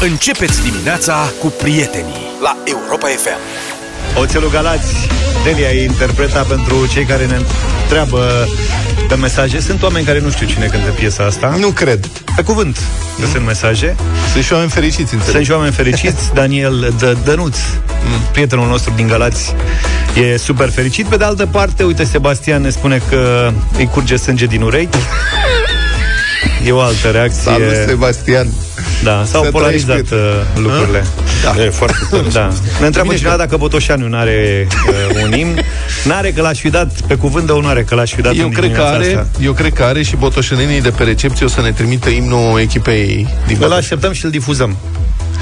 Începeți dimineața cu prietenii la Europa FM. Oțelul Galați, Delia e interpreta pentru cei care ne întreabă pe mesaje. Sunt oameni care nu știu cine cântă piesa asta. Nu cred. Pe cuvânt mm. sunt mesaje. Sunt și oameni fericiți, înțeleg. Sunt și oameni fericiți. Daniel Dă, Dănuț, mm. prietenul nostru din Galați, e super fericit. Pe de altă parte, uite, Sebastian ne spune că îi curge sânge din urechi. E o altă reacție. Salut, Sebastian. Da, s-au Să polarizat uh, lucrurile. Da. E foarte da. Ne întreabă cineva că... dacă Botoșaniu nu are uh, un imn. N-are că l-aș fi dat pe cuvânt de onoare că l-aș fi dat eu cred că are, asta. Eu cred că are și botoșenenii de pe recepție o să ne trimită imnul echipei din Îl așteptăm și îl difuzăm.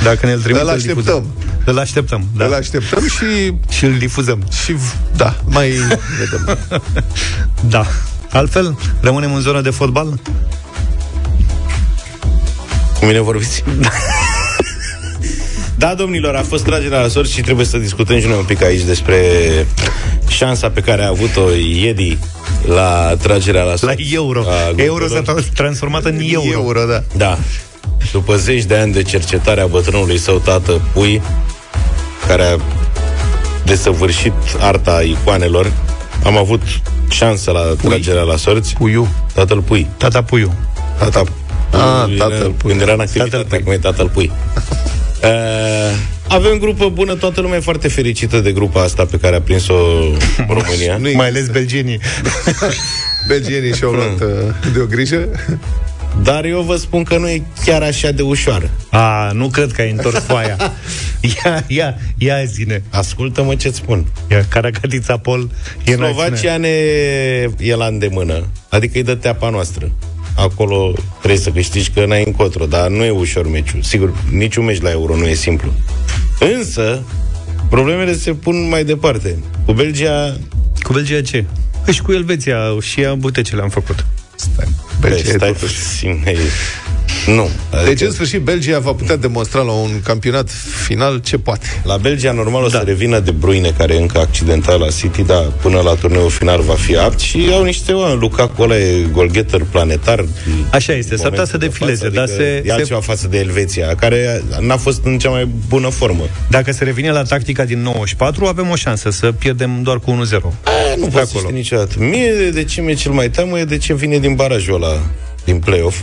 Dacă ne-l trimite, îl așteptăm. Îl așteptăm, da. Îl așteptăm și... și îl difuzăm. Și, da, mai vedem. da. Altfel, rămânem în zona de fotbal? Cu mine vorbiți? da, domnilor, a fost tragerea la sorți și trebuie să discutăm și noi un pic aici despre șansa pe care a avut-o Iedi la tragerea la sorți. La euro. Euro s-a transformat în euro. euro da. Da. După zeci de ani de cercetare a bătrânului său tată Pui, care a desăvârșit arta icoanelor, am avut șansa la Pui. tragerea la sorți. Puiu. Tatăl Pui. Tata Puiu. Tata Ah, tatăl pui. Când era în activitate, cum e tatăl pui. Uh, avem grupă bună, toată lumea e foarte fericită de grupa asta pe care a prins-o România. nu mai ales belgenii. belgenii și-au luat uh, de o grijă. Dar eu vă spun că nu e chiar așa de ușoară. A, nu cred că ai întors foaia. Ia, ia, ia zine. Ascultă-mă ce-ți spun. Ia, Caracatița Pol e Slovacia ne e la îndemână. Adică îi dă teapa noastră acolo trebuie să câștigi că n-ai încotro, dar nu e ușor meciul. Sigur, niciun meci la Euro nu e simplu. Însă, problemele se pun mai departe. Cu Belgia... Cu Belgia ce? Păi și cu Elveția și am ce le-am făcut. Stai, Belgia stai puțin. Nu. Adică... Deci, în sfârșit, Belgia va putea demonstra la un campionat final ce poate. La Belgia, normal, o da. să revină de Bruyne, care e încă accidentat la City, dar până la turneul final va fi apt și au niște oameni. Lukaku ăla e golgheter planetar. Așa este, s-ar putea să defileze, dar adică se... E altceva se... față de Elveția, care n-a fost în cea mai bună formă. Dacă se revine la tactica din 94, avem o șansă să pierdem doar cu 1-0. A, nu poți niciodată. Mie de ce mi-e cel mai teamă e de ce vine din barajul ăla, din play-off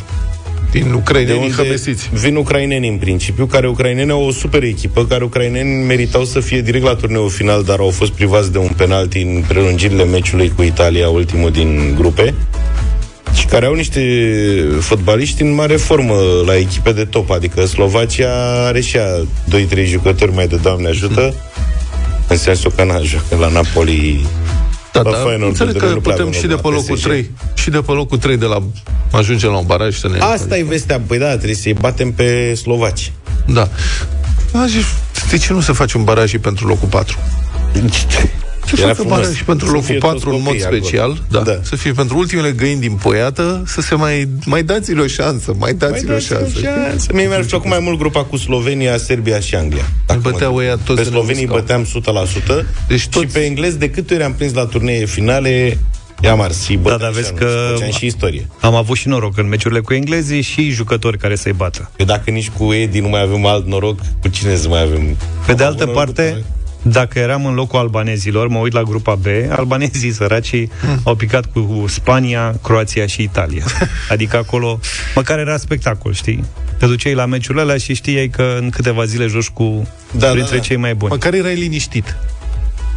din ucrainenii hămesiți. Vin ucraineni în principiu, care ucraineni au o super echipă, care ucraineni meritau să fie direct la turneul final, dar au fost privați de un penalti în prelungirile meciului cu Italia, ultimul din grupe și care au niște fotbaliști în mare formă la echipe de top, adică Slovacia are și ea 2-3 jucători mai de Doamne ajută, în sensul că n-a la Napoli da, da, înțeleg că putem și de pe locul 3 și de pe locul 3 de la ajunge la un baraj să ne... Asta e vestea, păi da, trebuie să-i batem pe slovaci. Da. De ce nu se face un baraj și pentru locul 4? Să facă bani și pentru locul 4 în mod special, da, da. să fie pentru ultimele găini din poiată, să se mai, mai dați-le o șansă, mai dați-le o șansă. șansă. Mie mi-ar plăcut mai mult grupa cu Slovenia, Serbia și Anglia. Băteau ea toți pe slovenii băteam 100%, deci toți... și pe englez de câte ori am prins la turnee finale, I-am ars și da, dar vezi că și istorie. Am avut și noroc în meciurile cu englezii și jucători care să-i bată. Că dacă nici cu Edi nu mai avem alt noroc, cu cine să mai avem? Pe de altă parte, dacă eram în locul albanezilor, mă uit la grupa B, albanezii săracii hmm. au picat cu Spania, Croația și Italia. Adică acolo, măcar era spectacol, știi? Te duceai la meciurile alea și știai că în câteva zile joci cu da, printre da, da. cei mai buni. Măcar erai liniștit.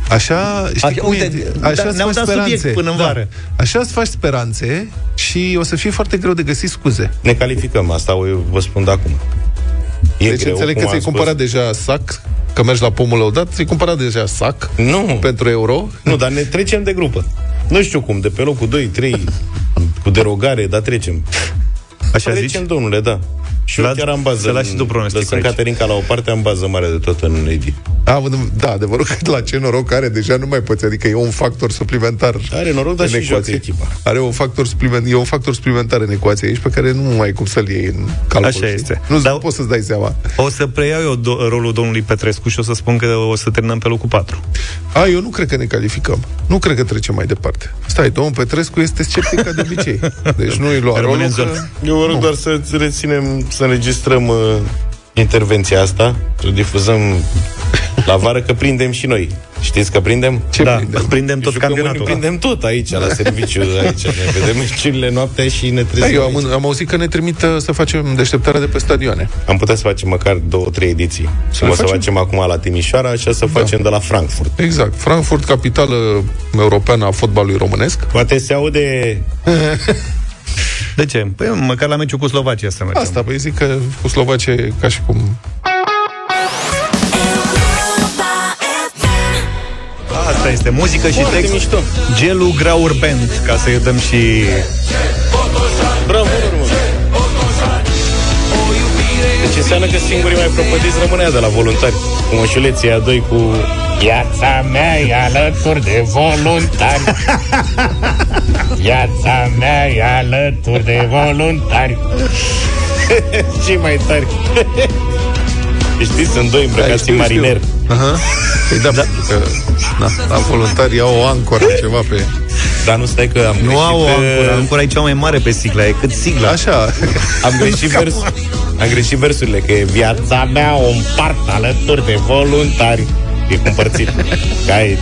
Așa, știi A, cum uite, e? Așa da, ne-am dat speranțe. subiect până în da. vară. Așa îți faci speranțe și o să fie foarte greu de găsit scuze. Ne calificăm, asta o vă spun de acum. E deci greu, înțeleg că ți-ai cumpărat deja sac că mergi la pomul lăudat, ți-ai cumpărat deja sac nu. pentru euro. Nu, dar ne trecem de grupă. Nu știu cum, de pe locul 2, 3, cu derogare, dar trecem. Așa trecem, zici? domnule, da. Și la, chiar am bază. Să lași tu pronostic Lăsând Caterinca la o parte, am bază mare de tot în Edi. A, da, adevărul că la ce noroc are, deja nu mai poți, adică e un factor suplimentar. Are noroc, dar și ecuație. echipa. Are un factor supliment, e un factor suplimentar în ecuație aici pe care nu mai ai cum să-l iei în calcul. Așa este. Nu dar poți să-ți dai seama. O să preiau eu do- rolul domnului Petrescu și o să spun că o să terminăm pe locul 4. A, eu nu cred că ne calificăm. Nu cred că trecem mai departe. Stai, domnul Petrescu este sceptic ca de obicei. Deci nu-i lua rolul că... Eu vă rog nu. doar să reținem, să înregistrăm uh, intervenția asta, o difuzăm la vară, că prindem și noi. Știți că prindem? Ce da, prindem? Prindem tot campionatul. Prindem tot aici, la serviciu, aici. Ne vedem meciurile noaptea și ne trezim. Da, eu am, am auzit că ne trimit să facem deșteptarea de pe stadioane. Am putea să facem măcar două, trei ediții. Să, să facem acum la Timișoara și să da. facem de la Frankfurt. Exact. Frankfurt, capitală europeană a fotbalului românesc. Poate se aude De ce? Păi măcar la meciul cu Slovacia să mergem. Asta, păi zic că cu Slovacia e ca și cum... Asta este muzică și Foarte text. Mișto. Gelu Graur Band, ca să-i dăm și... Deci înseamnă că singurii mai propădiți rămânea de la voluntari. Cu mășuleții a doi cu Viața mea e alături de voluntari Viața mea e alături de voluntari Ce mai tari Știți, sunt doi îmbrăcați în mariner Aha. Păi da, da. Că, na, la voluntari au o ancoră ceva pe... Dar nu stai că am Nu au o ancoră, ancora e cea mai mare pe sigla, e cât sigla. Așa. Am greșit vers, am greșit versurile, că e viața mea o împart alături de voluntari. E cumpărțit. Ca aici.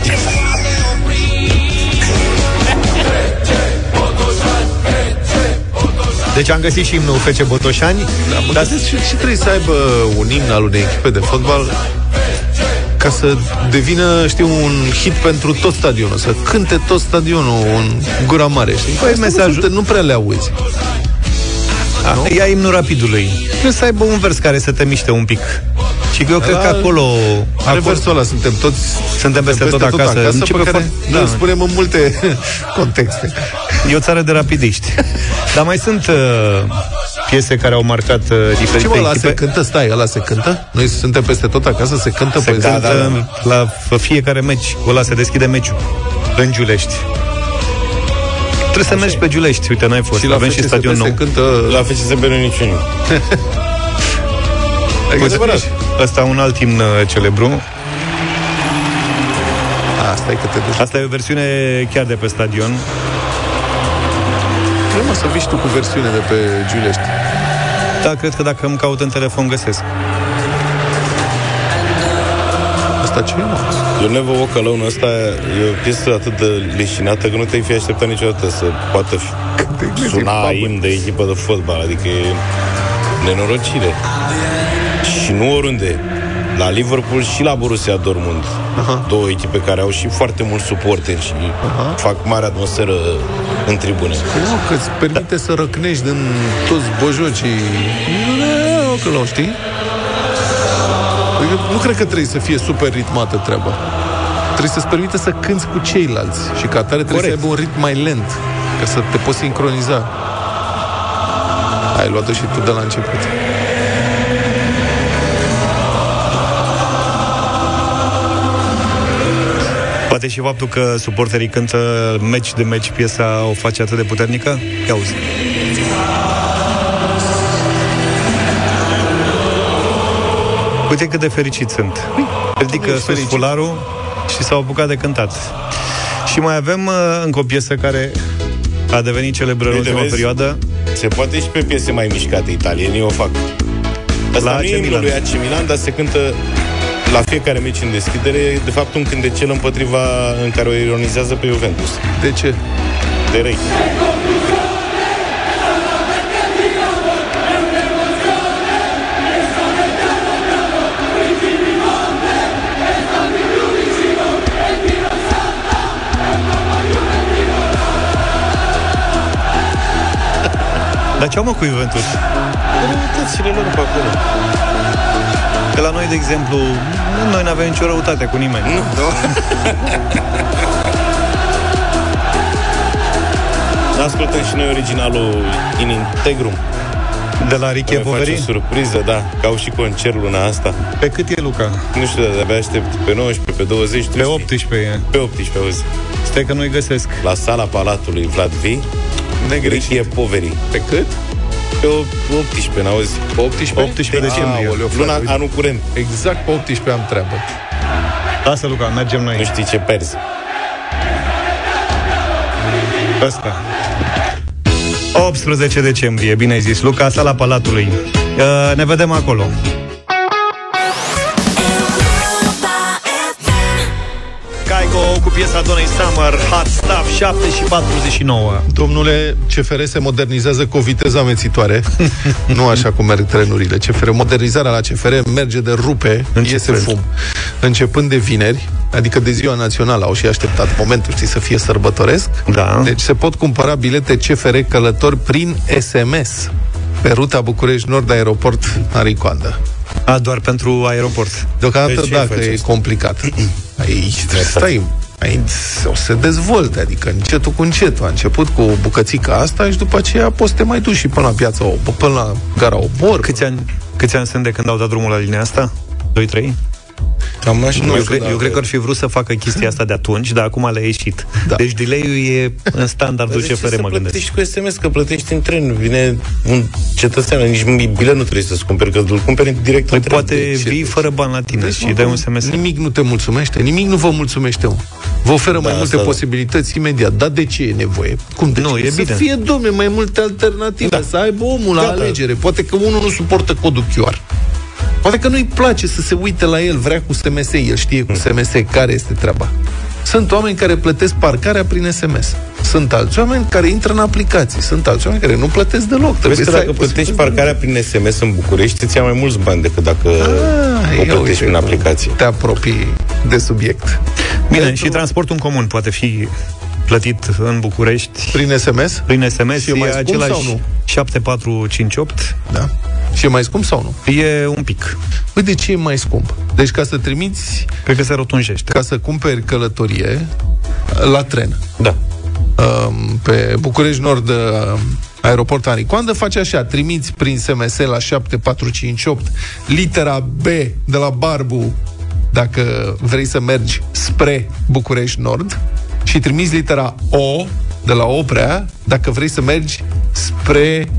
Deci am găsit și imnul FC Botoșani. Da, mă dar și, și trebuie să aibă un imn al unei echipe de fotbal ca să devină, știu, un hit pentru tot stadionul, să cânte tot stadionul în gura mare, știi? Păi mesajul... Nu, nu prea le auzi. A, nu? Ia imnul rapidului. Trebuie să aibă un vers care să te miște un pic. Și eu cred că acolo... Are versul ăla, suntem toți... Suntem peste tot, tot acasă. acasă pe care foarte, da. îl spunem în multe contexte. E o țară de rapidiști. Dar mai sunt uh, piese care au marcat uh, diferite Ce mă, ăla se cântă? Stai, ăla se cântă? Noi suntem peste tot acasă, se cântă se poezia? Cântă la fiecare meci. Ăla se deschide meciul. În Giulești. Trebuie să mergi pe Giulești. Uite, n-ai fost. Și la Avem și stadion nou. Cântă... La FCSB nu niciunul. adevărat. Ăsta un alt imn uh, celebru. Asta e că te duci. Asta e o versiune chiar de pe stadion. Trebuie să vii tu cu versiune de pe Giulești. Da, cred că dacă îmi caut în telefon găsesc. Asta ce e, mă? You Never Walk Alone, asta e o piesă atât de leșinată că nu te-ai fi așteptat niciodată să poată fi suna imn de echipă de fotbal, adică e nenorocire. Și nu oriunde. La Liverpool și la Borussia Dortmund. Aha. Două echipe care au și foarte mulți suporteri și Aha. fac mare atmosferă în tribune. Păi nu, că îți permite da. să răcnești din toți bojocii. Că nu știi? Adică nu cred că trebuie să fie super ritmată treaba. Trebuie să-ți permite să cânți cu ceilalți și ca tare trebuie Corect. să aibă un ritm mai lent ca să te poți sincroniza. Ai luat-o și tu de la început. Poate și faptul că suporterii cântă meci de meci piesa o face atât de puternică? Ia uzi. Uite cât de fericit sunt. Ridică sus fularul și s-au apucat de cântat. Și mai avem uh, încă o piesă care a devenit celebră în ultima perioadă. Se poate și pe piese mai mișcate italienii o fac. Asta la nu e lui AC Milan, dar se cântă la fiecare meci în deschidere, de fapt un cântecel împotriva în care o ironizează pe Juventus. De ce? De răi. Dar ce au mă cu Juventus? Răutățile lor pe acolo. Că la noi, de exemplu, noi nu avem nicio răutate cu nimeni. Nu. Ascultăm și noi originalul In Integrum. De la Riche Poveri? surpriză, da, ca au și concert luna asta. Pe cât e, Luca? Nu știu, dar de-abia aștept pe 19, pe 20, Pe 18 e. Pe 18, auzi. Stai că nu-i găsesc. La sala Palatului Vlad V. Riche Poveri. Pe cât? Pe 18, n-auzi? 18? 18 decembrie. Aoleu, Luna, anul curent. Exact pe 18 am treabă. Lasă, Luca, mergem noi. Nu știi ce perzi. Ăsta. 18 decembrie, bine ai zis, Luca, sala Palatului. Uh, ne vedem acolo. Piesa Donei Summer, Hot Stuff, 7 și 49. Domnule, CFR se modernizează cu o viteză amețitoare. nu așa cum merg trenurile. CFR, modernizarea la CFR merge de rupe, În iese fum. Începând de vineri, adică de ziua națională, au și așteptat momentul, știi, să fie sărbătoresc. Da. Deci se pot cumpăra bilete CFR călători prin SMS pe ruta București-Nord Aeroport Aricoandă. A, doar pentru aeroport. Deocamdată, deci da, că e complicat. Aici, stai, aici o să se dezvolte, adică încetul cu încetul. A început cu bucățica asta și după aceea poți să te mai duci și până la piața, până la gara Obor. Câți ani, câți ani sunt de când au dat drumul la linia asta? 2-3? Cam așa, nu, eu, cred, eu cred că ar fi vrut să facă chestia asta de atunci, dar acum le-a ieșit. Da. Deci delay-ul e în standardul ce CFR, mă gândesc. plătești cu SMS, că plătești în tren. Vine un cetățean, nici bilet nu trebuie să-ți cumperi, că îl cumperi direct păi în tren. poate deci, vii fără bani la tine deci, și dai un SMS. Nimic nu te mulțumește, nimic nu vă mulțumește. Vă oferă da, mai multe asta, posibilități imediat. Dar de ce e nevoie? Cum de nu, ce? e să bine. fie, domne, mai multe alternative, da. să aibă omul la da, alegere. Poate că unul nu suportă codul QR. Poate că nu-i place să se uite la el, vrea cu SMS, el știe cu SMS care este treaba. Sunt oameni care plătesc parcarea prin SMS. Sunt alți oameni care intră în aplicații. Sunt alți oameni care nu plătesc deloc. Trebuie că dacă plătești parcarea prin SMS în București, îți ia mai mulți bani decât dacă ah, o plătești prin aplicație. Te apropii de subiect. Bine, Pentru... și transportul în comun poate fi plătit în București. Prin SMS? Prin SMS și e mai același sau nu? 7458. Da. Și e mai scump sau nu? E un pic. Păi de ce e mai scump? Deci ca să trimiți... Cred că se rotunjește. Ca să cumperi călătorie la tren. Da. Um, pe București Nord uh, Aeroport Anicoandă face așa, trimiți prin SMS la 7458 litera B de la Barbu dacă vrei să mergi spre București Nord și trimiți litera O de la Oprea dacă vrei să mergi spre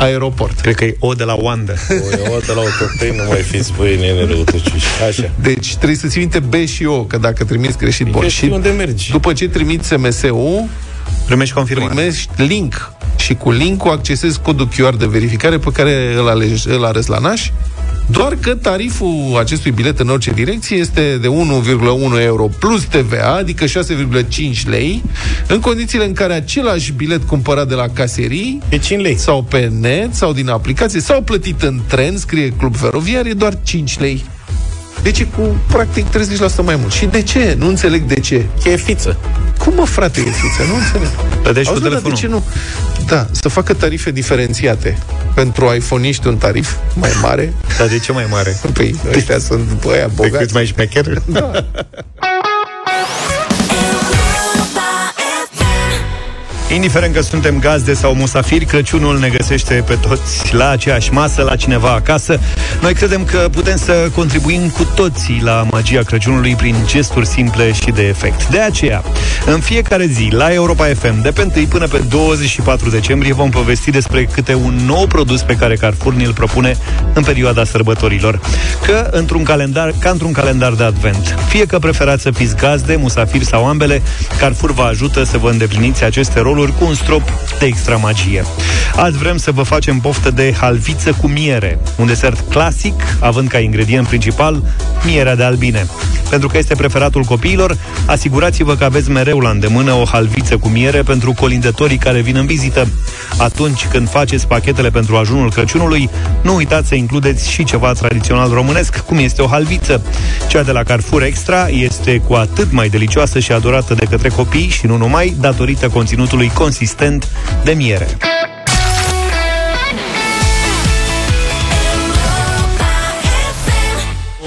aeroport. Cred că e O de la Oandă. O, e O de la Otopei, nu mai fiți voi nene răutăciuși. Așa. Deci trebuie să ții minte B și O, că dacă trimiți greșit bun. Și unde mergi. După ce trimiți SMS-ul, primești confirmare. Primești link și cu link-ul accesezi codul QR de verificare pe care îl, alegi, îl arăți la naș doar că tariful acestui bilet în orice direcție este de 1,1 euro plus TVA, adică 6,5 lei, în condițiile în care același bilet cumpărat de la caserii pe 5 lei. sau pe net sau din aplicație sau plătit în tren, scrie Club Feroviar, e doar 5 lei. Deci e cu practic 30% mai mult. Și de ce? Nu înțeleg de ce. E fiță. Cum mă, frate, e fiță? Nu înțeleg. Deci cu telefonul. De ce nu? Da, să facă tarife diferențiate. Pentru iPhone-iști un tarif mai mare. Dar de ce mai mare? Păi, ăștia sunt băia bogați. Decât mai șmecher? Da. Indiferent că suntem gazde sau musafiri, Crăciunul ne găsește pe toți la aceeași masă, la cineva acasă. Noi credem că putem să contribuim cu toții la magia Crăciunului prin gesturi simple și de efect. De aceea, în fiecare zi, la Europa FM, de pe 1 până pe 24 decembrie, vom povesti despre câte un nou produs pe care Carrefour ne-l propune în perioada sărbătorilor. Că, într-un calendar, ca într-un calendar de advent. Fie că preferați să fiți gazde, musafiri sau ambele, Carrefour vă ajută să vă îndepliniți aceste roluri roluri cu un strop de extra magie. Azi vrem să vă facem poftă de halviță cu miere, un desert clasic, având ca ingredient principal mierea de albine. Pentru că este preferatul copiilor, asigurați-vă că aveți mereu la îndemână o halviță cu miere pentru colindătorii care vin în vizită. Atunci când faceți pachetele pentru ajunul Crăciunului, nu uitați să includeți și ceva tradițional românesc, cum este o halviță. Cea de la Carrefour Extra este cu atât mai delicioasă și adorată de către copii și nu numai, datorită conținutului consistent de miere.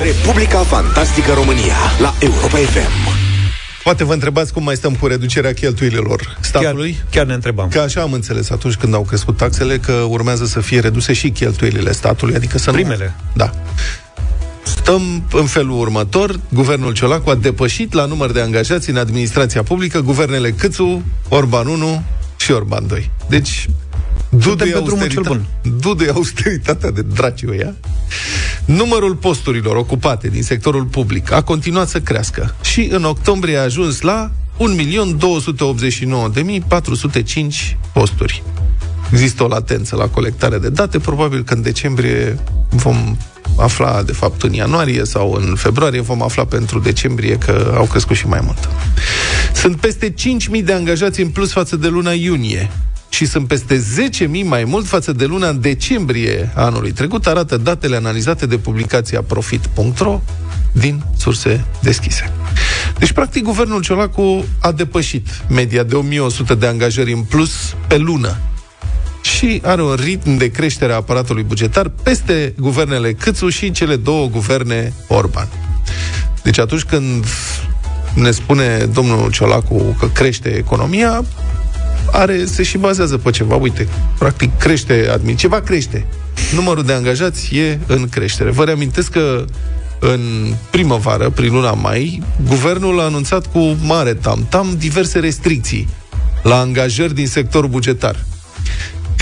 Republica Fantastică România la Europa FM. Poate vă întrebați cum mai stăm cu reducerea cheltuielilor statului? Chiar, chiar ne întrebam. Că așa am înțeles atunci când au crescut taxele, că urmează să fie reduse și cheltuielile statului, adică să Primele. Nu... Da. Stăm în felul următor. Guvernul Ciolacu a depășit la număr de angajați în administrația publică guvernele Câțu, Orban 1 și Orban 2. Deci, dudu austerita- dudu austeritatea de draci ea. Numărul posturilor ocupate din sectorul public a continuat să crească și în octombrie a ajuns la 1.289.405 posturi. Există o latență la colectarea de date, probabil că în decembrie vom afla, de fapt, în ianuarie sau în februarie, vom afla pentru decembrie că au crescut și mai mult. Sunt peste 5.000 de angajați în plus față de luna iunie și sunt peste 10.000 mai mult față de luna decembrie anului trecut, arată datele analizate de publicația Profit.ro din surse deschise. Deci, practic, guvernul Ciolacu a depășit media de 1100 de angajări în plus pe lună și are un ritm de creștere a aparatului bugetar peste guvernele Câțu și cele două guverne Orban. Deci atunci când ne spune domnul Ciolacu că crește economia, are, se și bazează pe ceva. Uite, practic crește admin. Ceva crește. Numărul de angajați e în creștere. Vă reamintesc că în primăvară, prin luna mai, guvernul a anunțat cu mare tam-tam diverse restricții la angajări din sectorul bugetar.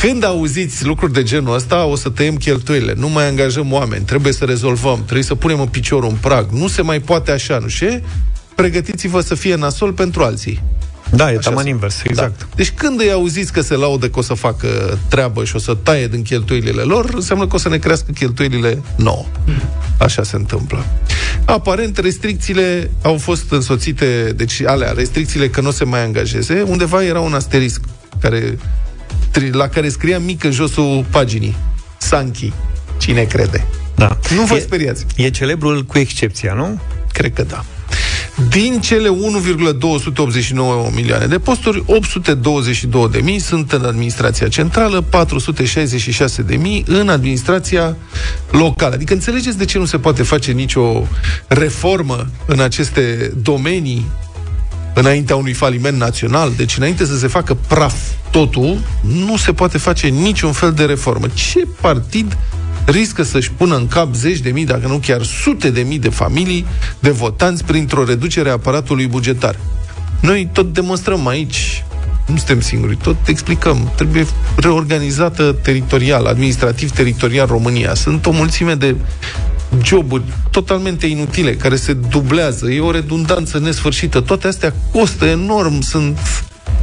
Când auziți lucruri de genul ăsta, o să tăiem cheltuielile, nu mai angajăm oameni, trebuie să rezolvăm, trebuie să punem în picior un prag, nu se mai poate așa, nu știu? Pregătiți-vă să fie nasol pentru alții. Da, e taman invers, da. exact. Da. Deci când îi auziți că se laudă că o să facă treabă și o să taie din cheltuielile lor, înseamnă că o să ne crească cheltuielile nouă. Așa se întâmplă. Aparent, restricțiile au fost însoțite, deci alea, restricțiile că nu se mai angajeze, undeva era un asterisc care, la care scria mic în josul paginii. Sanchi. Cine crede? Da. Nu vă e, speriați. E celebrul cu excepția, nu? Cred că da. Din cele 1,289 milioane de posturi, 822 de mii sunt în administrația centrală, 466 de mii în administrația locală. Adică înțelegeți de ce nu se poate face nicio reformă în aceste domenii înaintea unui faliment național, deci înainte să se facă praf totul, nu se poate face niciun fel de reformă. Ce partid riscă să-și pună în cap zeci de mii, dacă nu chiar sute de mii de familii de votanți printr-o reducere a aparatului bugetar. Noi tot demonstrăm aici, nu suntem singuri, tot explicăm, trebuie reorganizată teritorial, administrativ teritorial România. Sunt o mulțime de joburi totalmente inutile, care se dublează, e o redundanță nesfârșită. Toate astea costă enorm, sunt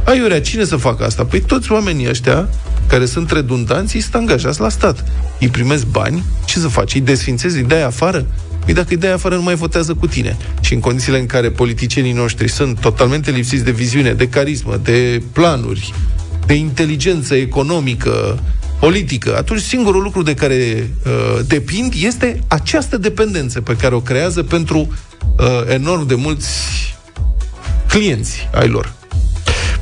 Aiurea, cine să facă asta? Păi toți oamenii ăștia care sunt redundanți, îi sunt angajați la stat. Îi primesc bani, ce să faci? Îi desfințezi, îi dai afară? Păi dacă îi dai afară, nu mai votează cu tine. Și în condițiile în care politicienii noștri sunt totalmente lipsiți de viziune, de carismă, de planuri, de inteligență economică, politică, atunci singurul lucru de care uh, depind este această dependență pe care o creează pentru uh, enorm de mulți clienți ai lor.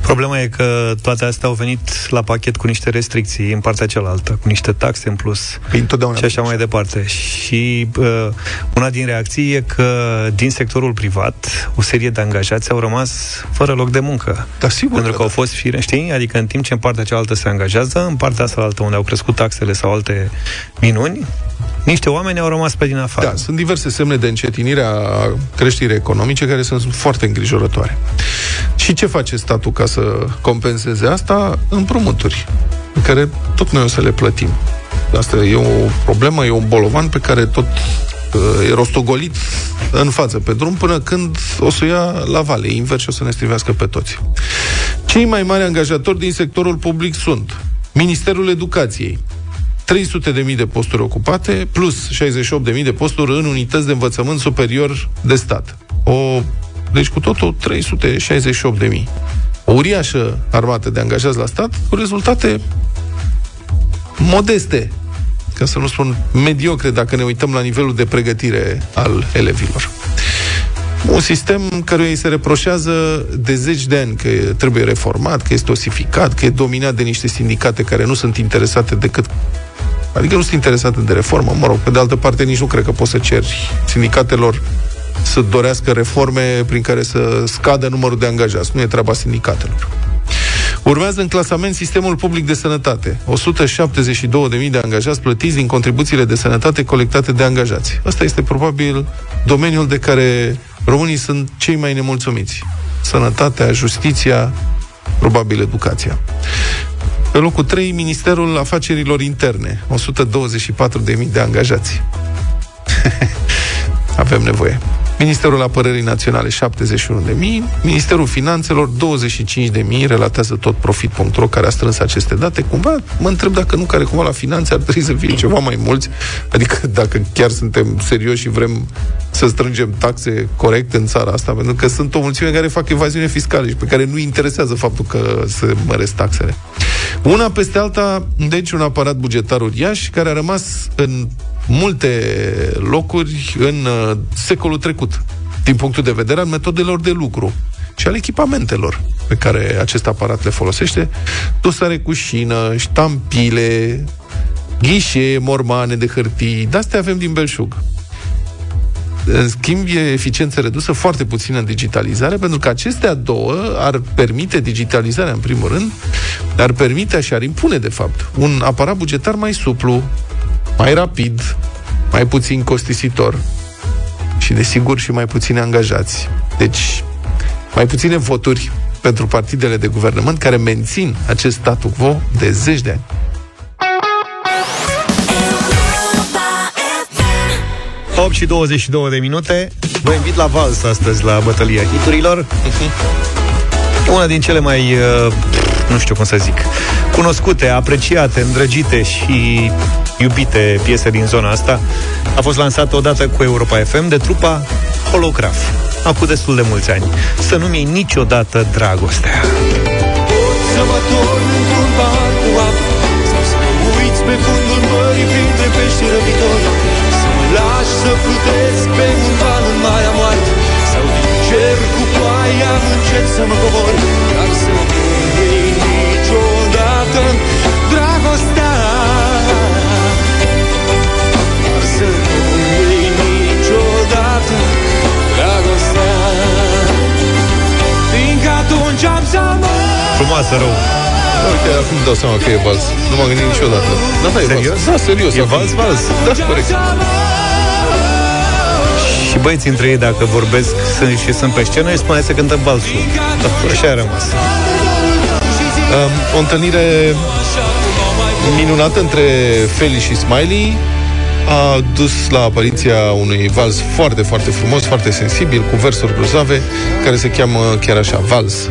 Problema e că toate astea au venit la pachet cu niște restricții în partea cealaltă, cu niște taxe în plus păi, și așa mai departe. Și uh, una din reacții e că din sectorul privat o serie de angajați au rămas fără loc de muncă. Da, sigur Pentru că, că au da. fost fire, știi? Adică în timp ce în partea cealaltă se angajează, în partea asta altă unde au crescut taxele sau alte minuni, niște oameni au rămas pe din afară. Da, sunt diverse semne de încetinire a creșterii economice care sunt foarte îngrijorătoare. Și ce face statul ca să compenseze asta? Împrumuturi, pe care tot noi o să le plătim. Asta e o problemă, e un bolovan pe care tot uh, e rostogolit în față pe drum până când o să ia la vale, invers și o să ne strivească pe toți. Cei mai mari angajatori din sectorul public sunt Ministerul Educației, 300.000 de posturi ocupate, plus 68.000 de posturi în unități de învățământ superior de stat. O, deci cu totul 368.000. O uriașă armată de angajați la stat cu rezultate modeste, ca să nu spun mediocre, dacă ne uităm la nivelul de pregătire al elevilor. Un sistem care îi se reproșează de zeci de ani că trebuie reformat, că este osificat, că e dominat de niște sindicate care nu sunt interesate decât Adică nu sunt interesate de reformă. Mă rog, pe de altă parte, nici nu cred că poți să ceri sindicatelor să dorească reforme prin care să scadă numărul de angajați. Nu e treaba sindicatelor. Urmează în clasament sistemul public de sănătate. 172.000 de angajați plătiți din contribuțiile de sănătate colectate de angajați. Asta este probabil domeniul de care românii sunt cei mai nemulțumiți. Sănătatea, justiția, probabil educația. Pe locul 3, Ministerul Afacerilor Interne, 124.000 de angajați. Avem nevoie. Ministerul Apărării Naționale 71 de mii, Ministerul Finanțelor 25 de mii, relatează tot profit.ro care a strâns aceste date. Cumva mă întreb dacă nu care cumva la finanțe ar trebui să fie ceva mai mulți, adică dacă chiar suntem serioși și vrem să strângem taxe corect în țara asta, pentru că sunt o mulțime care fac evaziune fiscală și pe care nu interesează faptul că se măresc taxele. Una peste alta, deci un aparat bugetar uriaș care a rămas în multe locuri în uh, secolul trecut, din punctul de vedere al metodelor de lucru și al echipamentelor pe care acest aparat le folosește, dosare cu șină, ștampile, ghișe, mormane de hârtii, de-astea avem din belșug. În schimb, e eficiență redusă, foarte puțină digitalizare, pentru că acestea două ar permite digitalizarea, în primul rând, ar permite și ar impune, de fapt, un aparat bugetar mai suplu, mai rapid, mai puțin costisitor și, desigur, și mai puțini angajați. Deci, mai puține voturi pentru partidele de guvernământ care mențin acest statu quo de zeci de ani. 8 și 22 de minute. Vă invit la vals astăzi la bătălia hiturilor. Uh-huh. Una din cele mai, uh, nu știu cum să zic, cunoscute, apreciate, îndrăgite și iubite piese din zona asta a fost lansată odată cu Europa FM de trupa Holograf. Acum destul de mulți ani. Să nu mi niciodată dragostea. Să mă torn într-un bar cu apă Sau să mă uiți pe fundul mării printre pești răbitori lași să plutesc pe un val în Marea Moartă Sau din cer cu ploaia încet să mă cobor Frumoasă rău Uite, acum dau seama că e vals. Nu m-am gândit niciodată. Da, da, e serios? Vals. Da, serios. E vals, vals. Da, corect. Și băieții între ei, dacă vorbesc sunt, și sunt pe scenă, îi spune să cântăm valsul. Da, așa a rămas. Um, o întâlnire minunată între Feli și Smiley a dus la apariția unui vals foarte, foarte frumos, foarte sensibil, cu versuri grozave, care se cheamă chiar așa, vals.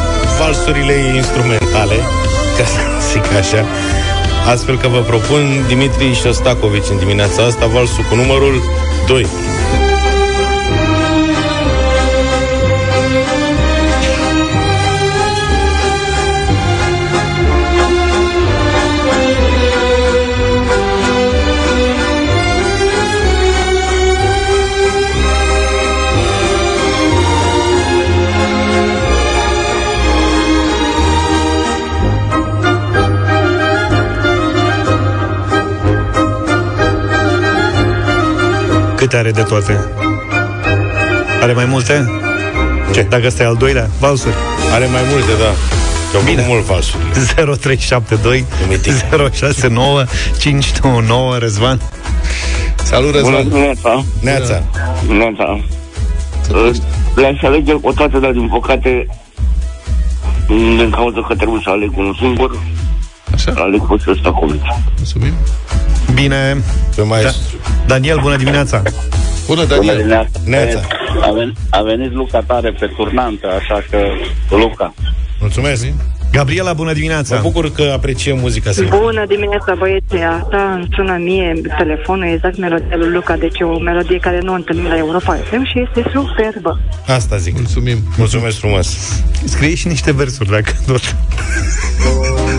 valsurile instrumentale, ca să zic așa. Astfel că vă propun Dimitri Șostakovici în dimineața asta, valsul cu numărul 2. Câte are de toate? Are mai multe? Ce? Dacă ăsta e al doilea, valsuri. Are mai multe, da. Eu Bine. mult valsuri. 0372 069 599 Răzvan. Salut, Răzvan. Bună dimineața. Neața. Neața. Le-aș alege o toate, dar din păcate din cauza că trebuie să aleg un singur, Așa? aleg pe ăsta Mulțumim. Bine. Pe mai... Da. Daniel, bună dimineața! Bună, Daniel! Bună dimineața! Neața. A, venit, a venit Luca tare pe turnantă, așa că Luca. Mulțumesc! Gabriela, bună dimineața! Mă bucur că apreciem muzica asta. Bună dimineața, băieții! Asta îmi sună mie telefonul exact melodia lui Luca, deci o melodie care nu o întâlnim la Europa FM și este superbă. Asta zic. Mulțumim! Mulțumesc frumos! Scrie și niște versuri, dacă tot.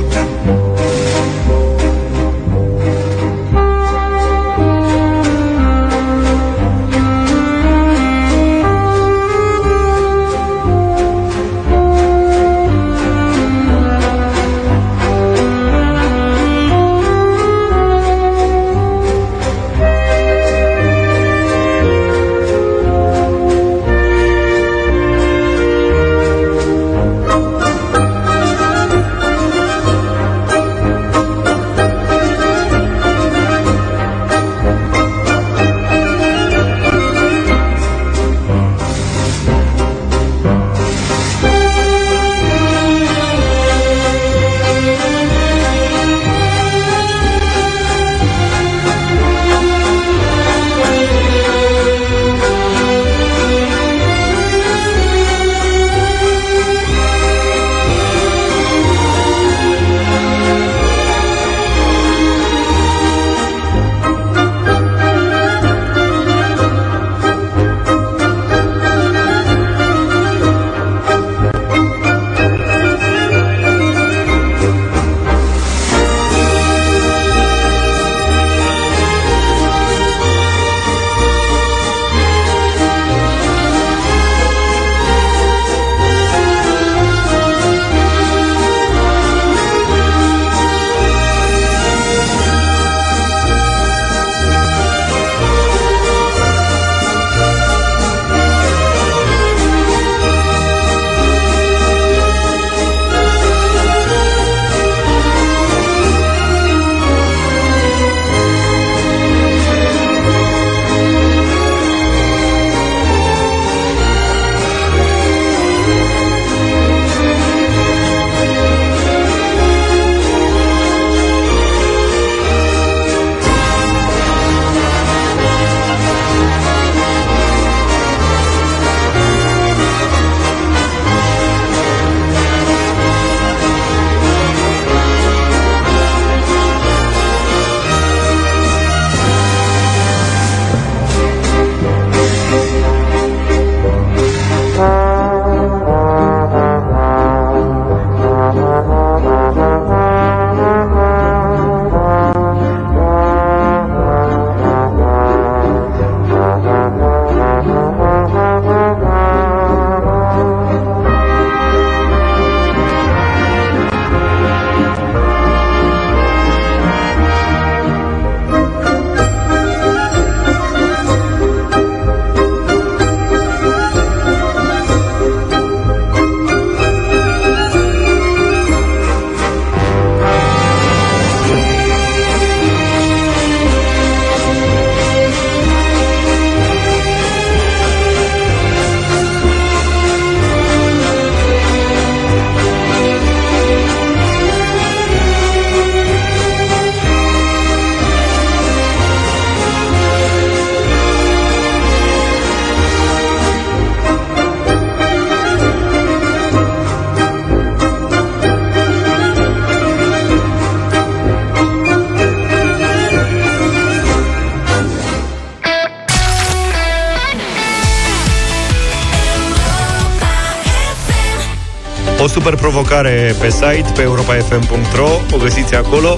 provocare pe site, pe europafm.ro, o găsiți acolo.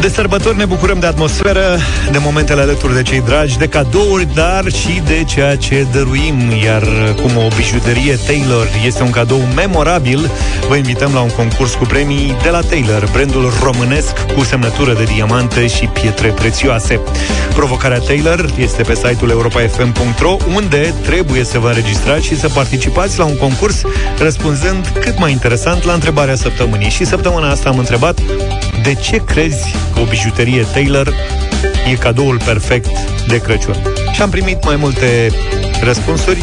De sărbători ne bucurăm de atmosferă, de momentele alături de cei dragi, de cadouri, dar și de ceea ce dăruim. Iar cum o bijuterie Taylor este un cadou memorabil, vă invităm la un concurs cu premii de la Taylor, brandul românesc cu semnătură de diamante și pietre prețioase. Provocarea Taylor este pe site-ul europafm.ro, unde trebuie să vă înregistrați și să participați la un concurs răspunzând cât mai interesant la întrebarea săptămânii. Și săptămâna asta am întrebat de ce crezi că o bijuterie Taylor e cadoul perfect de Crăciun? Și am primit mai multe răspunsuri.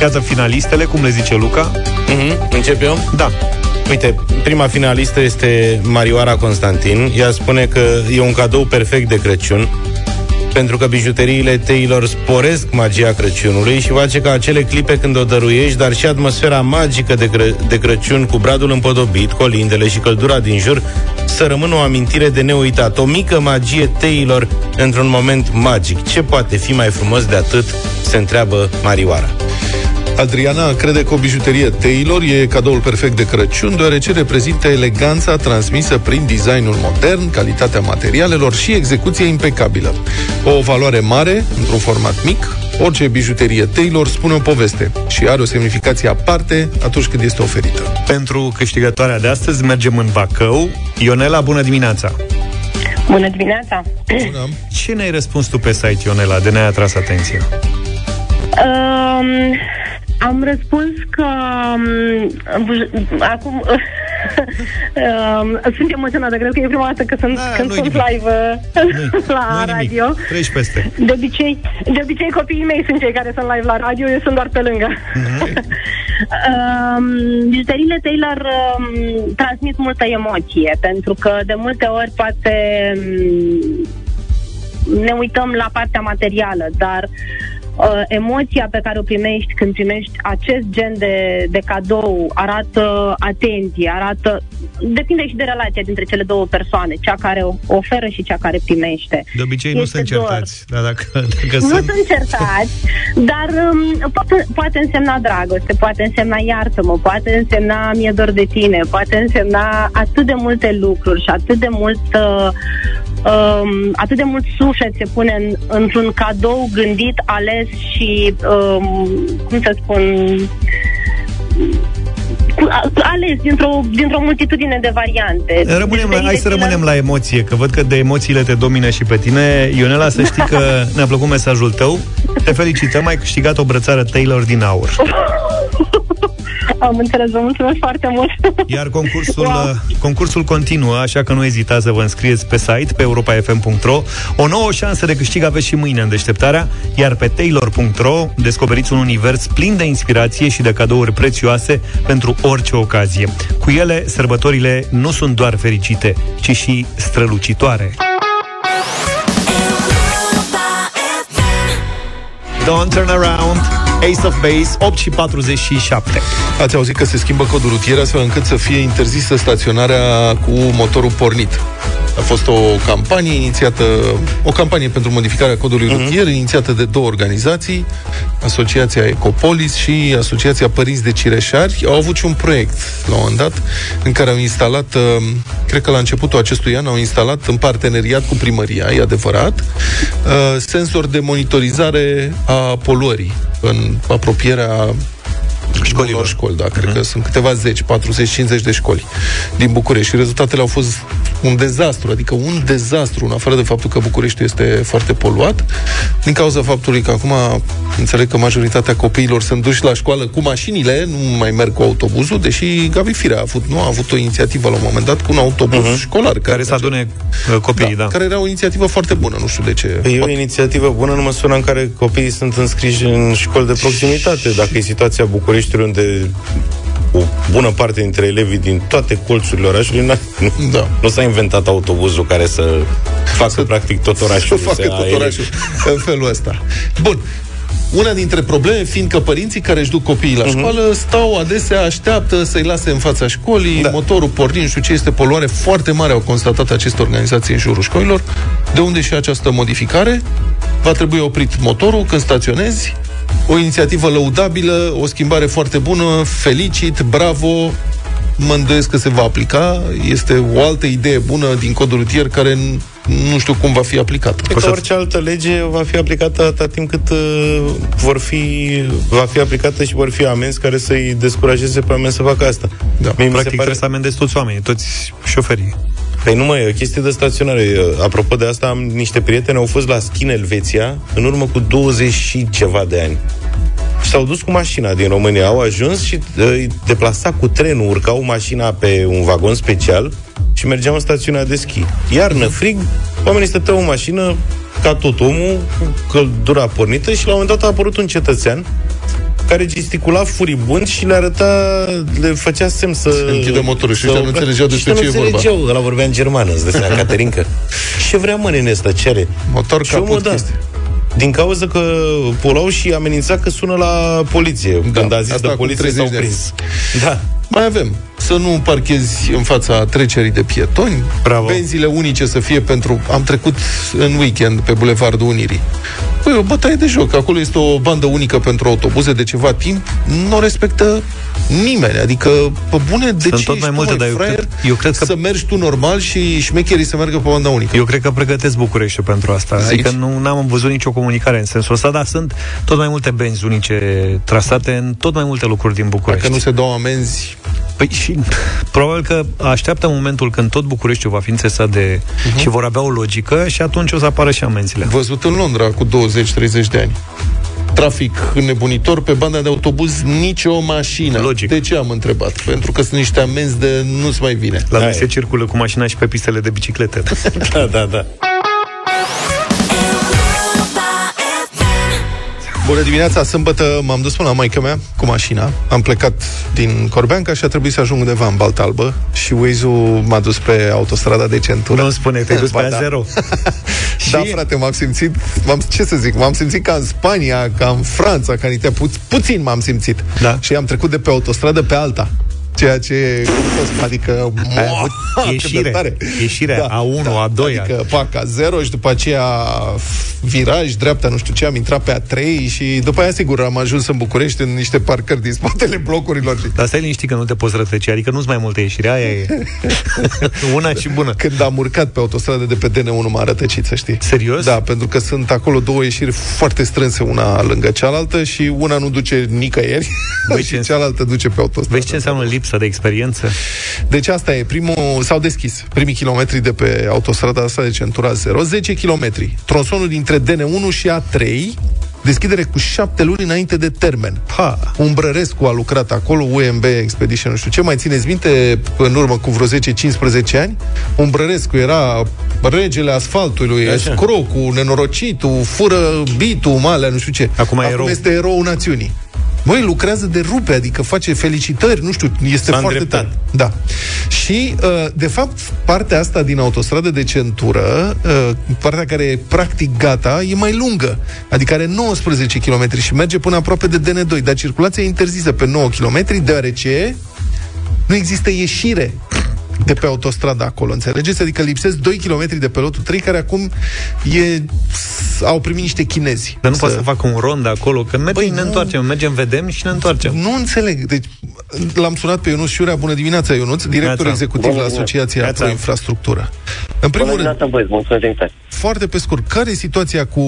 Iată finalistele, cum le zice Luca. Mm-hmm. Încep eu? Da. Uite, prima finalistă este Marioara Constantin. Ea spune că e un cadou perfect de Crăciun pentru că bijuteriile Taylor sporesc magia Crăciunului și face ca acele clipe când o dăruiești, dar și atmosfera magică de, Cră- de Crăciun cu bradul împodobit, colindele și căldura din jur să rămână o amintire de neuitat. O mică magie Taylor într-un moment magic. Ce poate fi mai frumos de atât? Se întreabă Marioara. Adriana crede că o bijuterie Taylor e cadoul perfect de Crăciun, deoarece reprezintă eleganța transmisă prin designul modern, calitatea materialelor și execuția impecabilă. O valoare mare, într-un format mic, orice bijuterie Taylor spune o poveste și are o semnificație aparte atunci când este oferită. Pentru câștigătoarea de astăzi mergem în Bacău. Ionela, bună dimineața! Bună dimineața! Bună. Ce ne-ai răspuns tu pe site, Ionela, de ne-ai atras atenția? Um, am răspuns că um, acum um, sunt emoționată, cred că e prima dată că sunt, Da, când nu-i sunt nimic. live uh, la Nu-i nimic. radio. Treci peste. De obicei, de obicei copiii mei sunt cei care sunt live la radio, eu sunt doar pe lângă. um, bijuteriile Taylor um, transmit multă emoție, pentru că de multe ori poate um, ne uităm la partea materială, dar uh, emoția pe care o primești când primești acest gen de, de cadou arată atenție, arată depinde și de relația dintre cele două persoane, cea care o oferă și cea care primește. De obicei nu Este sunt doar- certați, dar dacă, dacă Nu sunt... sunt certați, dar um, poate, poate însemna dragoste, poate însemna iartă-mă, poate însemna mi-e dor de tine, poate însemna atât de multe lucruri și atât de mult uh, um, atât de mult suflet se pune în, într-un cadou gândit, ales și um, cum să spun cu- a- ales dintr-o, dintr-o multitudine de variante. Rămânem la, hai să Diferite rămânem la emoție, că văd că de emoțiile te domină și pe tine. Ionela, să știi că ne-a plăcut mesajul tău. Te felicităm, ai câștigat o brățară Taylor din aur. Am înțeles, vă mulțumesc foarte mult. Iar concursul, Wow. concursul continuă, așa că nu ezitați să vă înscrieți pe site, pe europafm.ro. O nouă șansă de câștig aveți și mâine în deșteptarea, iar pe taylor.ro descoperiți un univers plin de inspirație și de cadouri prețioase pentru orice ocazie. Cu ele, sărbătorile nu sunt doar fericite, ci și strălucitoare. Don't turn around, Ace of Base, 8 și 47. Ați auzit că se schimbă codul rutier astfel încât să fie interzisă staționarea cu motorul pornit. A fost o campanie inițiată, o campanie pentru modificarea codului Mhm. uh-huh. rutier, inițiată de două organizații, Asociația Ecopolis și Asociația Părinți de Cireșari. Au avut și un proiect la un moment dat în care au instalat, uh, cred că la începutul acestui an, au instalat în parteneriat cu primăria, e adevărat, uh, sensori de monitorizare a poluării în apropierea școlilor. Unor școli, da, cred că sunt câteva zeci, 40-50 de școli din București și rezultatele au fost un dezastru, adică un dezastru, în afară de faptul că Bucureștiul este foarte poluat, din cauza faptului că acum înțeleg că majoritatea copiilor sunt duși la școală cu mașinile, nu mai merg cu autobuzul, deși Gabi Firea a avut, nu, a avut o inițiativă la un moment dat cu un autobuz uh-huh. școlar care, Care să merge- adune uh, copiii, da. da, care era o inițiativă foarte bună, nu știu de ce. E o inițiativă bună în măsura în care copiii sunt înscriși în școli de proximitate. Dacă e situația Bucureștiului unde o bună parte dintre elevii din toate colțurile orașului n-a, nu, Da. nu s-a inventat autobuzul care să facă practic tot orașul. să facă să tot aere. orașul în felul ăsta. Bun. Una dintre probleme fiind că părinții care își duc copiii la școală stau adesea, așteaptă să-i lase în fața școlii, da. motorul pornind, nu știu ce, este poluare foarte mare, au constatat aceste organizații în jurul școlilor, de unde și această modificare. Va trebui oprit motorul când staționezi, o inițiativă lăudabilă, o schimbare foarte bună, felicit, bravo, mă îndoiesc că se va aplica. Este o altă idee bună din codul rutier care nu știu cum va fi aplicată. Cred că orice altă lege va fi aplicată atâta timp cât uh, vor fi, va fi aplicată și vor fi amenzi care să-i descurajeze pe oameni să facă asta. Da. Mie Practic pare... trebuie să amendezi toți oamenii, toți șoferii. Păi nu mai e o chestie de staționare. Apropo de asta, am niște prieteni, au fost la Skin Elveția în urmă cu 20 și ceva de ani. Și s-au dus cu mașina din România, au ajuns și uh, îi deplasa cu trenul, urcau mașina pe un vagon special și mergeau în stațiunea de schi. Iarnă, frig, oamenii stăteau în mașină ca tot omul, cu căldura pornită și la un moment dat a apărut un cetățean care gesticula furibund și le arăta, le făcea semn să... Se închide motorul și ăștia nu înțelegeau despre ce e vorba. înțelegeau, ăla vorbea în germană, îți dă Caterinca. ce vrea mă nene ăsta, ce are? Motor caput da. Din cauza că polau și amenința că sună la poliție. Da, când a zis de poliție s-au prins. Da. Mai avem să nu parchezi în fața trecerii de pietoni, Bravo. benzile unice să fie pentru... Am trecut în weekend pe Bulevardul Unirii. Păi, o bătaie de joc. Acolo este o bandă unică pentru autobuze de ceva timp. Nu o respectă nimeni. Adică, pe bune, de Sunt ce tot mai multe, dar eu cred, eu cred că... să mergi tu normal și șmecherii să meargă pe banda unică? Eu cred că pregătesc București pentru asta. Zici? Adică nu am văzut nicio comunicare în sensul ăsta, dar sunt tot mai multe benzi unice trasate în tot mai multe lucruri din București. Dacă nu se dau amenzi... Păi și probabil că așteaptă momentul când tot Bucureștiul va fi înțesat de... Uh-huh. și vor avea o logică și atunci o să apară și amenziile. Văzut în Londra cu 20-30 de ani trafic înnebunitor pe banda de autobuz nicio mașină. Logic. De ce am întrebat? Pentru că sunt niște amenzi de nu-ți mai vine. La noi se circulă cu mașina și pe pistele de biciclete. da, da, da. Bună dimineața, sâmbătă m-am dus până la maică mea cu mașina. Am plecat din Corbeanca și a trebuit să ajung undeva în Balta Albă și Waze-ul m-a dus pe autostrada de centură. Nu spune, te-ai dus pe da. zero. da, frate, m-am simțit, m-am, ce să zic, m-am simțit ca în Spania, ca în Franța, ca în Italia, pu- puțin m-am simțit. Da. Și am trecut de pe autostradă pe alta. Ceea ce, adică, moa, ieșire, tare. ieșire da, A1, da, A2. Adică, pac, A0 și după aceea viraj, dreapta, nu știu ce, am intrat pe A3 și după aia, sigur, am ajuns în București în niște parcări din spatele blocurilor. Dar stai liniștit că nu te poți rătăci, adică nu-ți mai multe ieșire, aia e una și bună. Când am urcat pe autostradă de pe DN1 m-a rătăcit, să știi. Serios? Da, pentru că sunt acolo două ieșiri foarte strânse, una lângă cealaltă și una nu duce nicăieri Băi, și cealaltă duce pe autostradă. Vezi ce înseamnă lipsa de experiență? Deci asta e, primul, s-au deschis primii kilometri de pe autostrada asta de centura 0, 10 km. Tronsonul dintre DN1 și A3 Deschidere cu șapte luni înainte de termen. Ha! Umbrărescu a lucrat acolo, UMB Expedition, nu știu ce. Mai țineți minte, în urmă cu vreo 10-15 ani? Umbrărescu era regele asfaltului, escrocul, nenorocitul, fură bitul, malea, nu știu ce. Acum, Acum erou. este erou națiunii. Băi, lucrează de rupe, adică face felicitări, nu știu, este S-a foarte tare. Da. Și, uh, de fapt, partea asta din autostradă de centură, uh, partea care e practic gata, e mai lungă. Adică are 19 km și merge până aproape de DN2, dar circulația e interzisă pe 9 km, deoarece nu există ieșire de pe autostrada acolo, înțelegeți? Adică lipsesc 2 km de pe lotul 3, care acum e, au primit niște chinezi. Dar nu să... poate să facă un rond acolo, că mergem, Băi, ne nu... întoarcem, mergem, vedem și ne întoarcem. Nu înțeleg. Deci, l-am sunat pe Ionuț Șurea. Bună dimineața, Ionuț, director Neața. executiv Bună la Asociația Pro Infrastructură. În primul Bună rând, băieți, foarte pe scurt, care e situația cu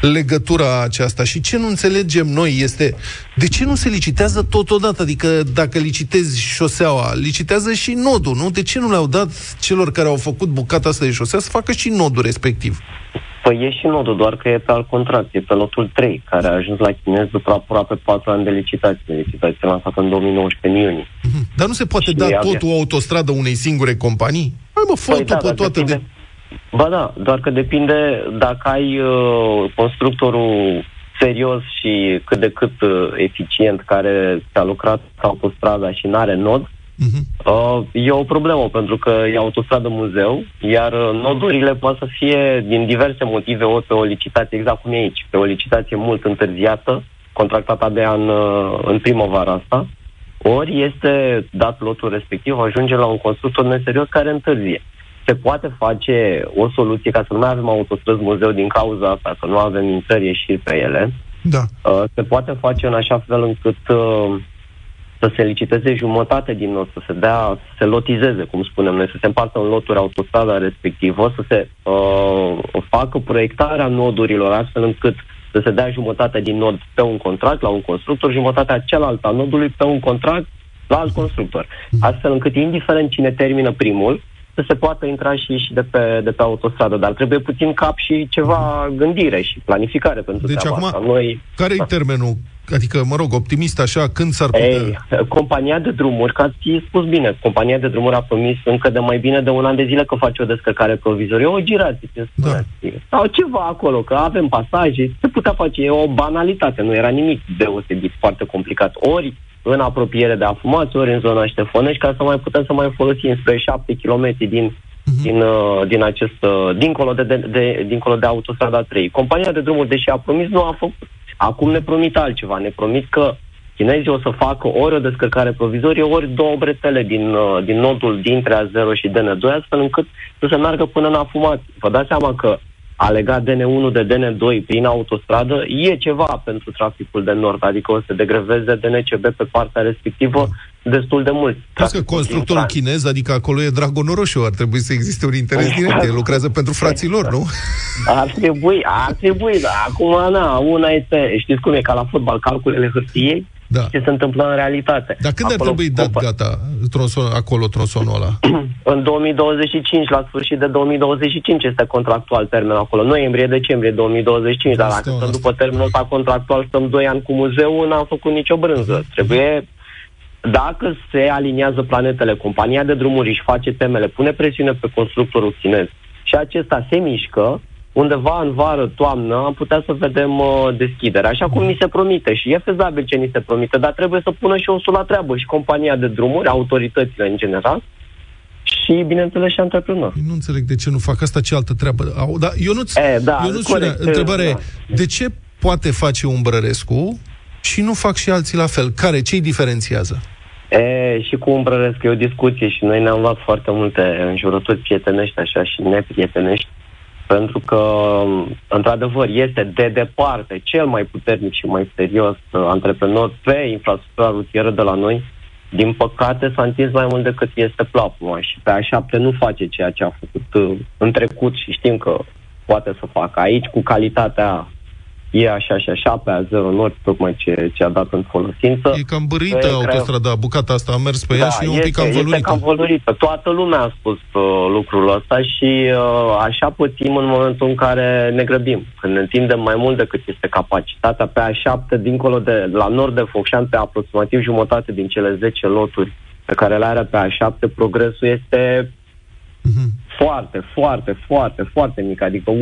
legătura aceasta și ce nu înțelegem noi este de ce nu se licitează totodată? Adică dacă licitezi șoseaua, licitează și nodul, nu? De ce nu le-au dat celor care au făcut bucata asta de șosea să facă și nodul respectiv? Păi e și nodul, doar că e pe alt contract, e pe lotul 3, care a ajuns la chinez după aproape 4 ani de licitație. Licitație lansată în 2019, în iunie. Mhm. Dar nu se poate și da totul o autostradă unei singure companii? Hai mă, fă păi da, pe toate depinde... de... Ba da, doar că depinde dacă ai uh, constructorul serios și cât de cât uh, eficient care ți-a lucrat autostrada și nu are nod, Uh-huh. Uh, e o problemă pentru că e autostradă muzeu, iar uh, nodurile pot să fie din diverse motive, ori pe o licitație, exact cum e aici, pe o licitație mult întârziată, contractată abia în, uh, în primăvara asta, ori este dat lotul respectiv, ajunge la un constructor neserios care întârzie. Se poate face o soluție ca să nu mai avem autostrăzi muzeu din cauza asta, că nu avem intrări ieșiri pe ele, Da. Uh, se poate face în așa fel încât uh, să se liciteze jumătate din nod, să se dea, să se lotizeze, cum spunem noi, să se împartă în loturi autostrada respectivă, să se uh, facă proiectarea nodurilor astfel încât să se dea jumătate din nod pe un contract la un constructor, jumătatea cealaltă a nodului pe un contract la alt constructor. Astfel încât, indiferent cine termină primul, să se poată intra și, și de, pe, de pe autostradă, dar trebuie puțin cap și ceva gândire și planificare pentru deci treaba acum, asta. Noi, care e termenul? Adică, mă rog, optimist așa, când s-ar putea... Ei, compania de drumuri, ca ați spus bine, compania de drumuri a promis încă de mai bine de un an de zile că face o descărcare provizorie, o girație, ce spuneți. Da. Sau ceva acolo, că avem pasaje, se putea face, e o banalitate, nu era nimic deosebit, foarte complicat. Ori în apropiere de afumați, ori în zona Ștefănești, ca să mai putem să mai folosim spre 7 km din, uh-huh. din, uh, din acest, uh, dincolo de, de, de, dincolo de autostrada 3. Compania de drumuri, deși a promis, nu a făcut. Acum ne promit altceva, ne promit că chinezii o să facă ori o descărcare provizorie, ori două bretele din, uh, din nodul dintre A0 și DN2, astfel încât să se meargă până în afumat. Vă dați seama că a legat DN1 de DN2 prin autostradă e ceva pentru traficul de nord, adică o să degreveze DNCB pe partea respectivă destul de mult. Plus că constructorul chinez, adică acolo e Dragon Roșu, ar trebui să existe un interes direct, el lucrează pentru frații lor, nu? Ar trebui, ar trebui, dar acum, na, una este, știți cum e, ca la fotbal, calculele hârtiei, da. ce se întâmplă în realitate. Dar când acolo, ar trebui dat gata tronson, acolo tronsonul ăla? în 2025, la sfârșit de 2025 este contractual termenul acolo. Noiembrie-decembrie 2025, dar dacă stăm după termenul ăsta contractual, stăm 2 ani cu muzeul, n-am făcut nicio brânză. Trebuie dacă se aliniază planetele, compania de drumuri își face temele, pune presiune pe constructorul chinez și acesta se mișcă, undeva în vară, toamnă, am putea să vedem uh, deschidere, așa cum ni se promite și e fezabil ce ni se promite, dar trebuie să pună și osul la treabă și compania de drumuri, autoritățile în general, și, bineînțeles, și antreprenor. Nu înțeleg de ce nu fac asta, ce altă treabă. Au, da, eu nu-ți, e, da, eu nu întrebare, da. de ce poate face un Brărescu și nu fac și alții la fel? Care, ce-i diferențiază? E, și cu umbrăresc e o discuție și noi ne-am luat foarte multe înjurături prietenești așa și neprietenești pentru că, într-adevăr, este de departe cel mai puternic și mai serios uh, antreprenor pe infrastructura rutieră de la noi. Din păcate, s-a întins mai mult decât este plapuma și pe A7 nu face ceea ce a făcut uh, în trecut și știm că poate să facă. Aici, cu calitatea e așa și așa pe A0 Nord, tocmai ce, ce a dat în folosință. E cam bărită autostrada, bucata asta a mers pe da, ea și e un pic cam vălurită. Este cam vălurită. Toată lumea a spus uh, lucrul ăsta și uh, așa pățim în momentul în care ne grăbim. Când ne întindem mai mult decât este capacitatea pe A7, dincolo de, la nord de Focșan, pe aproximativ jumătate din cele 10 loturi pe care le are pe A7, progresul este uh-huh foarte, foarte, foarte, foarte mic, adică 1-3%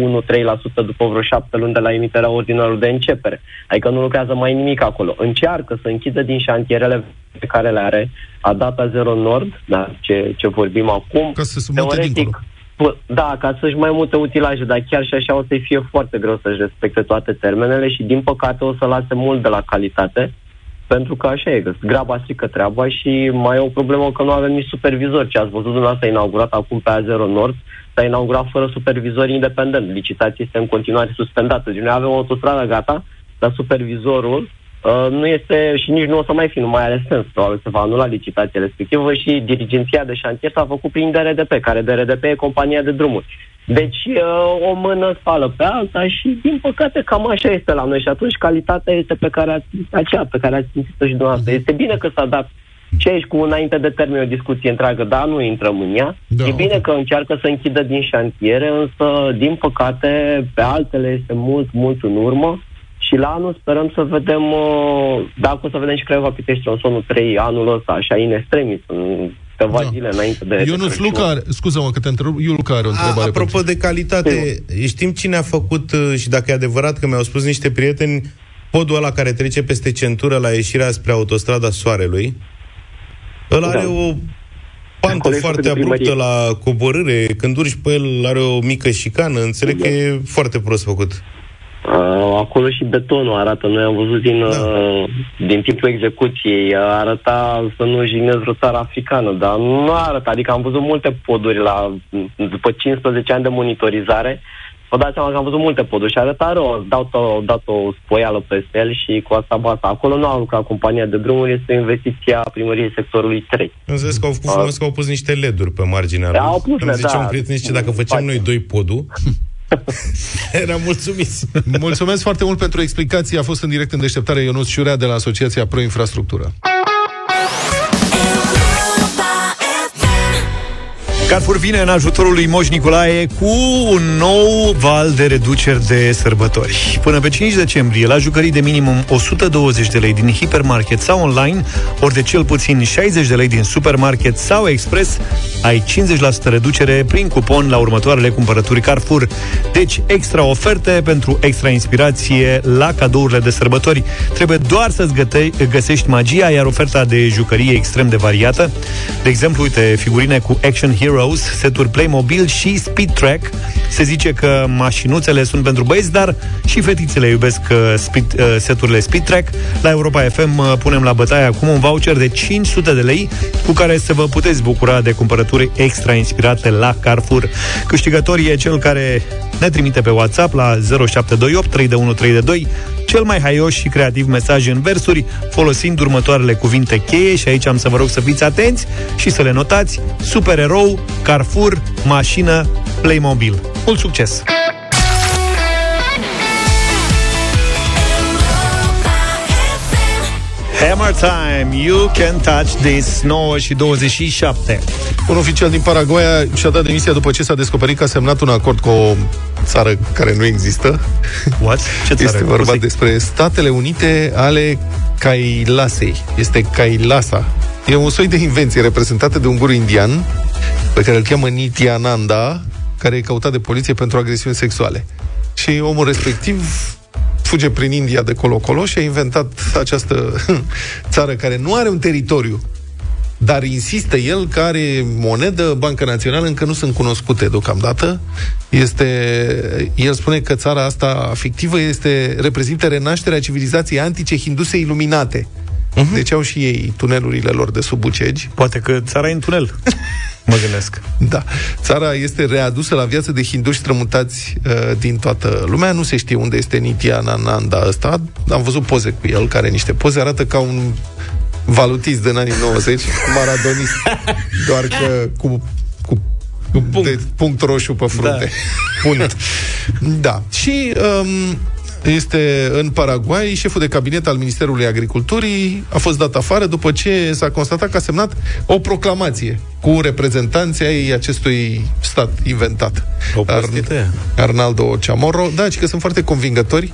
după vreo șapte luni de la emiterea ordinarului de începere. Adică nu lucrează mai nimic acolo. Încearcă să închidă din șantierele pe care le are, a data Zero Nord, da, ce, ce vorbim acum. Ca să se teoretic, da, ca să-și mai multe utilaje, dar chiar și așa o să fie foarte greu să-și respecte toate termenele și din păcate o să lase mult de la calitate pentru că așa e, că graba strică treaba și mai e o problemă că nu avem nici supervizor. Ce ați văzut dumneavoastră inaugurat acum pe A0 Nord, s-a inaugurat fără supervizor independent. Licitația este în continuare suspendată. Deci noi avem o autostradă gata, dar supervizorul uh, nu este și nici nu o să mai fi, nu mai are sens. Probabil se va anula licitația respectivă și dirigenția de șantier s-a făcut prin DRDP, care DRDP e compania de drumuri. Deci uh, o mână spală pe alta și, din păcate, cam așa este la noi. Și atunci calitatea este pe care ați, aceea pe care ați simțit-o și dumneavoastră. Este bine că s-a dat și aici cu înainte de termen o discuție întreagă, dar nu intrăm în ea. Da, e bine okay. că încearcă să închidă din șantiere, însă, din păcate, pe altele este mult, mult în urmă. Și la anul sperăm să vedem, uh, dacă o să vedem și Craiova Pitești Tronsonul 3 anul ăsta, așa, in extremis, în câteva da. zile înainte de... Ionuț Luca, scuză-mă că te întreb, eu Luca are o întrebare. A, apropo pentru... de calitate, știm cine a făcut uh, și dacă e adevărat că mi-au spus niște prieteni, podul ăla care trece peste centură la ieșirea spre autostrada Soarelui, ăla da. are o pantă foarte abruptă la coborâre, când urci pe el are o mică șicană, înțeleg da. că e foarte prost făcut. Uh, acolo și betonul arată. Noi am văzut din, da. uh, din timpul execuției. Arăta să nu jignesc vreo țară africană, dar nu arată. Adică am văzut multe poduri la, după 15 ani de monitorizare. vă dați seama că am văzut multe poduri și arăta rău. Au dat o, dat o spoială peste el și cu asta basta. Acolo nu au lucrat compania de drumuri, este investiția primăriei sectorului 3. Înțeles că au făcut frumos că au pus niște LED-uri pe marginea lui. Au pus, Îmi zicea da. un prieten, zice, dacă făceam noi doi podul, eram mulțumiți. Mulțumesc foarte mult pentru explicații. A fost în direct în deșteptare Ionuț Șurea de la Asociația Pro Infrastructură. Carrefour vine în ajutorul lui Moș Nicolae cu un nou val de reduceri de sărbători. Până pe 5 decembrie, la jucării de minimum 120 de lei din hipermarket sau online, ori de cel puțin 60 de lei din supermarket sau expres, ai 50% reducere prin cupon la următoarele cumpărături Carrefour. Deci, extra oferte pentru extra inspirație la cadourile de sărbători. Trebuie doar să-ți găte- găsești magia, iar oferta de jucărie e extrem de variată. De exemplu, uite, figurine cu Action Heroes, seturi Playmobil și Speed Track. Se zice că mașinuțele sunt pentru băieți, dar și fetițele iubesc uh, speed, uh, seturile Speed Track. La Europa FM uh, punem la bătaie acum un voucher de 500 de lei cu care să vă puteți bucura de cumpărături extra inspirate la Carrefour. Câștigătorul e cel care ne trimite pe WhatsApp la 0728 32132 cel mai haios și creativ mesaj în versuri, folosind următoarele cuvinte cheie și aici am să vă rog să fiți atenți și să le notați. Supererou, Carrefour, mașină, Playmobil. Mult succes! Hammer Time, You Can Touch This 9 și 27 Un oficial din Paraguay și-a dat demisia după ce s-a descoperit că a semnat un acord cu o țară care nu există. What? Ce țară? Este vorba Cum se- despre Statele Unite ale Kailasei. Este Kailasa. E un soi de invenție reprezentată de un guru indian pe care îl cheamă Nityananda, care e căutat de poliție pentru agresiuni sexuale. Și omul respectiv fuge prin India de colo-colo și a inventat această țară care nu are un teritoriu, dar insistă el că are monedă, Banca Națională, încă nu sunt cunoscute deocamdată. Este, el spune că țara asta fictivă este, reprezintă renașterea civilizației antice hinduse iluminate. Uh-huh. Deci au și ei tunelurile lor de sub Bucegi. Poate că țara e în tunel. Mă gândesc. Da. Țara este readusă la viață de hinduși strămutați uh, din toată lumea. Nu se știe unde este Nityananda ăsta. Am văzut poze cu el, care niște poze arată ca un valutist din anii 90, maradonist, doar că cu, cu punct. De, punct roșu pe frunte. Da. Punct. da. Și um, este în Paraguay, șeful de cabinet al Ministerului Agriculturii a fost dat afară după ce s-a constatat că a semnat o proclamație cu reprezentanții ai acestui stat inventat. O prostită. Arnaldo Chamorro. Da, și că sunt foarte convingători.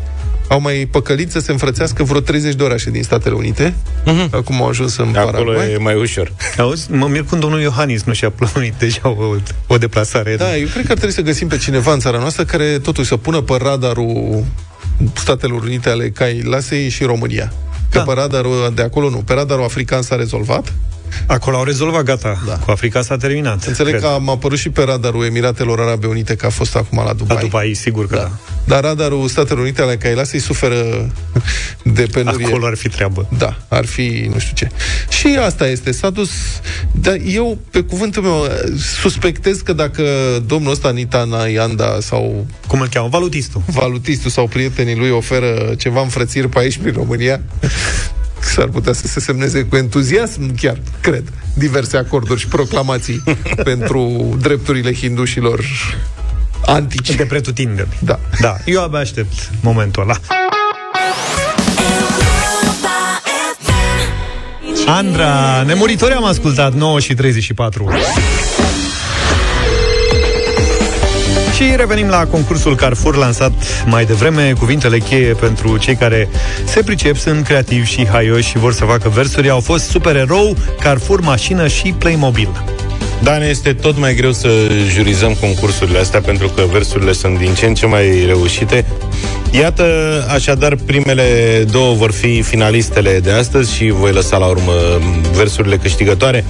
Au mai păcălit să se înfrățească vreo 30 de orașe din Statele Unite. Uh-huh. Acum au ajuns în Acolo Paraguay. e mai ușor. Auzi, mă mir cum domnul Iohannis nu și-a plănit deja o, o deplasare. Da, eu cred că ar trebui să găsim pe cineva în țara noastră care totuși să pună pe radarul Statelor Unite ale Cailasei și România. Că da. pe radarul de acolo nu. Pe radarul african s-a rezolvat. Acolo au rezolvat, gata. Da. Cu Africa s-a terminat. Înțeleg cred. că am apărut și pe radarul Emiratelor Arabe Unite, că a fost acum la Dubai. La Dubai, sigur că da. da. Dar radarul Statelor Unite ale Cailasei suferă de penurie. Acolo ar fi treabă. Da, ar fi nu știu ce. Și asta este, s-a dus... Dar eu, pe cuvântul meu, suspectez că dacă domnul ăsta, Nita Nayanda sau... Cum îl cheamă? Valutistul. Valutistul sau prietenii lui oferă ceva înfrățiri pe aici, prin România, s-ar putea să se semneze cu entuziasm, chiar, cred, diverse acorduri și proclamații pentru drepturile hindușilor antici. De pretutindeni. Da. Da, eu abia aștept momentul ăla. Andra, nemuritori am ascultat 9 și 34. Și revenim la concursul Carrefour lansat mai devreme. Cuvintele cheie pentru cei care se pricep sunt creativi și haioși și vor să facă versuri au fost supererou, Carrefour, mașină și Playmobil. Da, ne este tot mai greu să jurizăm concursurile astea pentru că versurile sunt din ce în ce mai reușite. Iată, așadar, primele două vor fi finalistele de astăzi și voi lăsa la urmă versurile câștigătoare.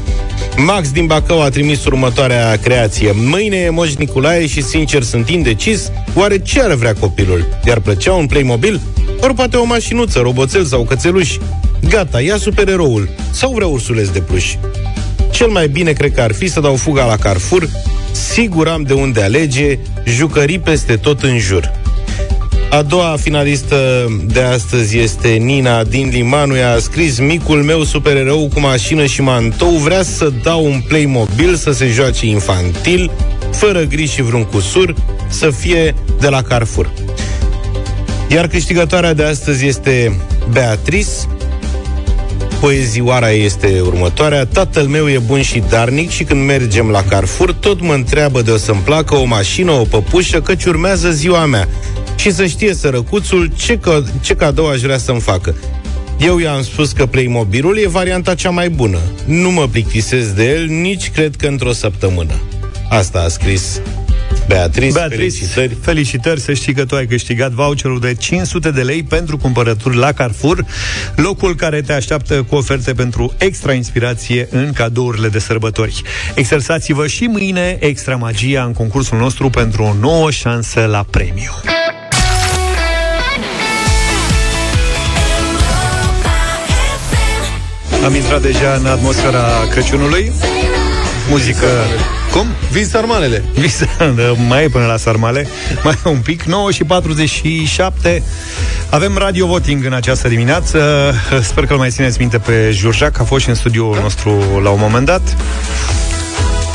Max din Bacău a trimis următoarea creație. Mâine e Moș Nicolae și, sincer, sunt indecis. Oare ce ar vrea copilul? Iar plăcea un Playmobil? Ori poate o mașinuță, roboțel sau cățeluș? Gata, ia supereroul. Sau vrea ursuleț de pluș? Cel mai bine cred că ar fi să dau fuga la Carrefour, sigur am de unde alege, jucării peste tot în jur. A doua finalistă de astăzi este Nina din Limanu. Ea a scris Micul meu supererou cu mașină și mantou vrea să dau un Playmobil să se joace infantil, fără griji și vreun cusur, să fie de la Carrefour. Iar câștigătoarea de astăzi este Beatrice. Poezioara este următoarea. Tatăl meu e bun și darnic și când mergem la Carrefour, tot mă întreabă de o să-mi placă o mașină, o păpușă, căci urmează ziua mea. Și să știe sărăcuțul ce, că- ce cadou aș vrea să-mi facă. Eu i-am spus că Playmobilul e varianta cea mai bună. Nu mă plictisesc de el, nici cred că într-o săptămână. Asta a scris Beatrice. Beatrice, felicitări. felicitări să știi că tu ai câștigat voucherul de 500 de lei pentru cumpărături la Carrefour, locul care te așteaptă cu oferte pentru extra inspirație în cadourile de sărbători. Exersați-vă și mâine extra magia în concursul nostru pentru o nouă șansă la premiu. Am intrat deja în atmosfera Crăciunului. Muzică... Cum? Vin sarmalele. Visa, da, mai e până la sarmale. Mai e un pic, 9 și 47 Avem radio voting în această dimineață. Sper că îl mai țineți minte pe Jurjac A fost și în studioul nostru la un moment dat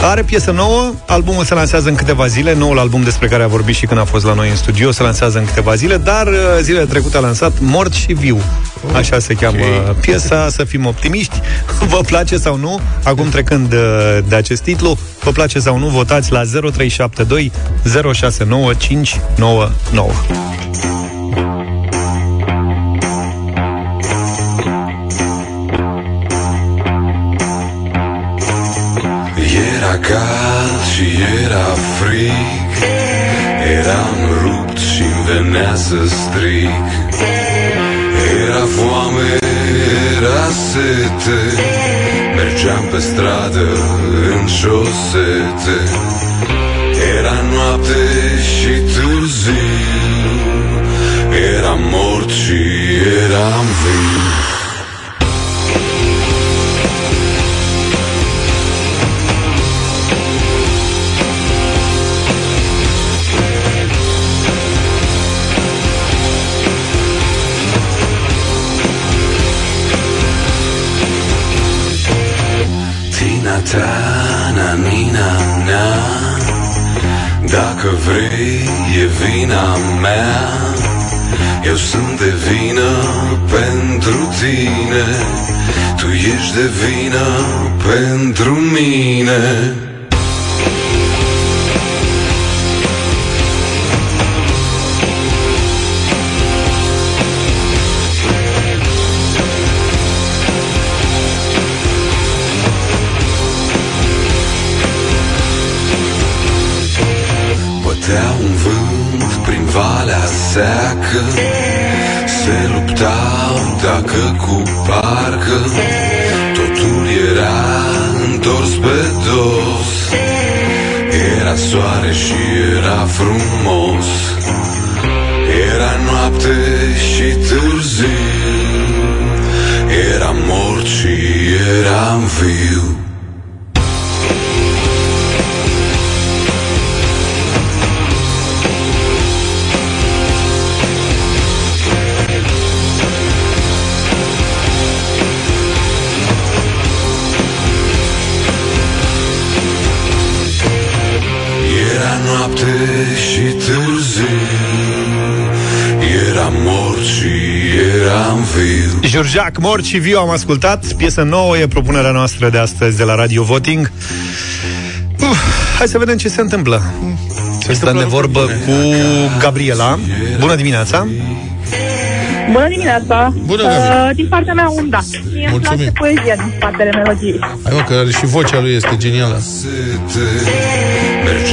are piesă nouă, albumul se lansează în câteva zile, noul album despre care a vorbit și când a fost la noi în studio se lansează în câteva zile, dar uh, zilele trecute a lansat Mort și Viu. Așa se cheamă piesa, să fim optimiști. Vă place sau nu? Acum trecând uh, de acest titlu, vă place sau nu, votați la 0372 069 599. Era cald și era frig Eram rupt și venea să strig Era foame, era sete. Mergeam pe stradă în șosete. Era noapte și târziu. Eram mort și eram viu ta, na, nina, na Dacă vrei, e vina mea. Eu sunt de vină pentru tine. Tu ești de vină pentru mine seacă Se luptau dacă cu parcă Totul era întors pe dos. Era soare și era frumos. Era noapte și târziu. Eram mort și eram viu noapte și târziu Eram mort și eram viu Jurjac, Mort și Viu am ascultat Piesă nouă e propunerea noastră de astăzi de la Radio Voting Uf, Hai să vedem ce se întâmplă Stăm de vorbă cu Gabriela Bună dimineața Bună dimineața! Bună, Gabi. uh, Din partea mea, un da. Mie îmi Mulțumim. place poezia din spatele melodiei. Hai mă, că și vocea lui este genială.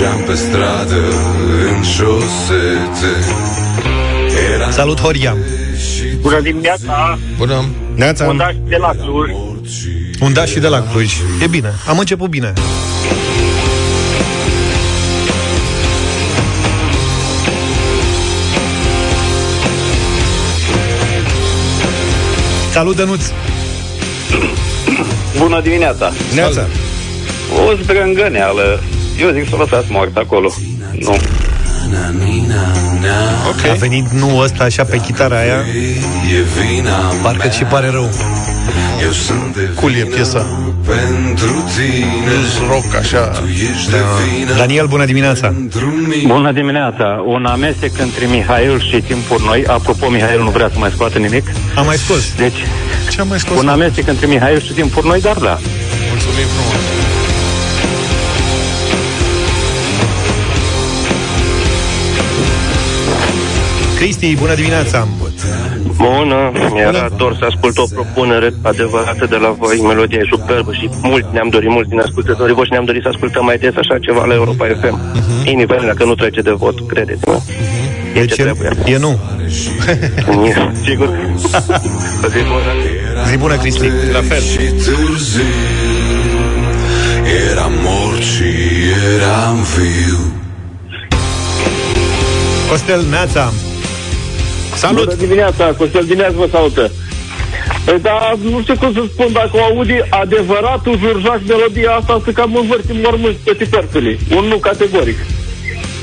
Sete, Mergeam pe stradă în șosete Era Salut, Horia Bună dimineața, Bună. Neața. Undaș de la Cluj. Un daș și de la Cluj E bine, am început bine Salut, Dănuț Bună dimineața. Neața. O zdrângăneală. Eu zic să o lăsați moartă acolo. Nu. Okay. A venit nu ăsta așa pe chitara aia Parcă și pare rău Cool e piesa Pentru tine Rock așa da. Daniel, bună dimineața Bună dimineața. Un amestec între Mihail și Timpuri Noi. Apropo, Mihail nu vrea să mai scoată nimic. Am mai scos Deci, Ce am mai scos? un amestec între Mihail și Timpuri Noi, dar da. Mulțumim frumos Cristi, bună dimineața Bună, mi-era dor să ascult o propunere adevărată de la voi, melodia e superbă și mult ne-am dorit, mulți din ascultătorii voștri ne-am dorit să ascultăm mai des așa ceva la Europa FM. Uh-huh. Indiferent dacă nu trece de vot, credeți-mă. Uh-huh. E Deci ce e, trebuie. e nu Sigur. O zi bună. Zi bună, Cristi La fel și târziu Eram mort și eram viu Costel, Neața Salut! Bună dimineața, Costel Dineaz vă salută. Păi, dar nu știu cum să spun, dacă o auzi adevăratul jurjac melodia asta, să cam învârtim mormânt pe tipertului. Un nu categoric.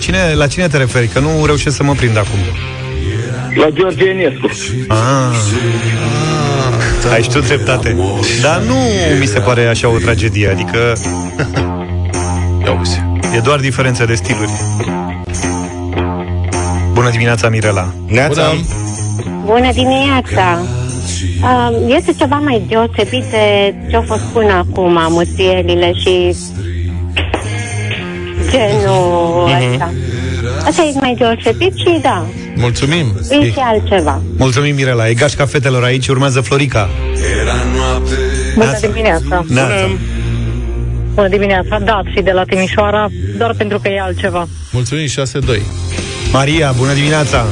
cine, La cine te referi? Că nu reușesc să mă prind acum La George Enescu. ah. Ai știut dreptate Dar nu mi se pare așa o tragedie Adică Ia uite e doar diferență de stiluri Bună dimineața, Mirela. Neața. Bună. Dimineața! Uh, Este ceva mai deosebit de ce au fost până acum, muțielile și genul ăsta. Asta e mai deosebit și da, Mulțumim. E și altceva. Mulțumim, Mirela. E gașca fetelor aici, urmează Florica. Era noapte. Bună dimineața! Neața. Bună. Dimineața! Da, și de la Timișoara, doar pentru că e altceva. Mulțumim 6-2 Maria, bună dimineața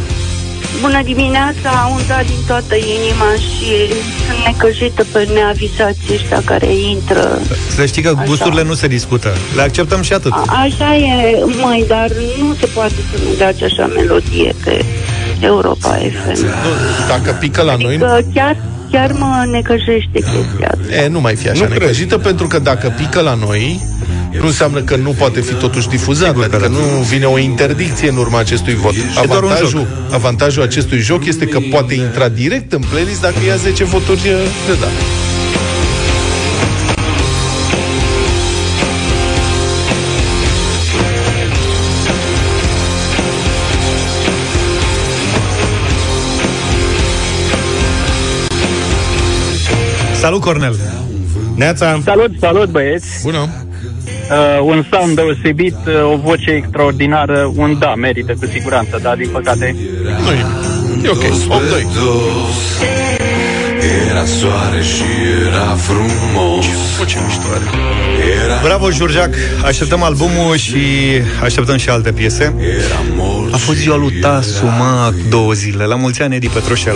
Bună dimineața, un da din toată inima și sunt necăjită pe neavisații ăștia care intră. Să știi că Așa. gusturile nu se discută Le acceptăm și atât A, așa e, măi, dar nu se poate să nu dați așa melodie pe Europa FM. nu, Dacă pică la noi Că chiar, chiar mă necăjește chestia asta. E, nu mai fi așa Nu cred. necăjită Pentru că dacă pică la noi Nu înseamnă că nu poate fi totuși difuzat Sigur că Adică da. nu vine o interdicție în urma acestui vot. Doar un avantajul, avantajul acestui joc este că poate intra direct în playlist Dacă ia 10 voturi e, de da. Salut, Cornel. Neața. Salut, salut băieți! Bună Uh, un sound deosebit, uh, o voce extraordinară, un da, merită cu siguranță, dar din păcate nu e, e ok 8-2 Era soare și era frumos. Ce mișto are. Era, Bravo, Jurjac. Așteptăm albumul și așteptăm și alte piese. Era mort A fost ziua lui Tasu, mă, două zile. La mulți ani, Edi Petroșel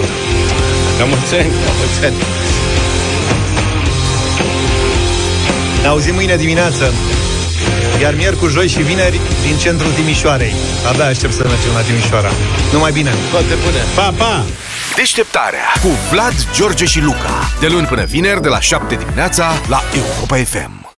La mulți ani La mulți ani. Ne auzim mâine dimineață Iar miercuri, joi și vineri Din centrul Timișoarei Abia aștept să mergem la Timișoara Numai bine Toate bune Pa, pa! Deșteptarea cu Vlad, George și Luca. De luni până vineri, de la 7 dimineața, la Europa FM.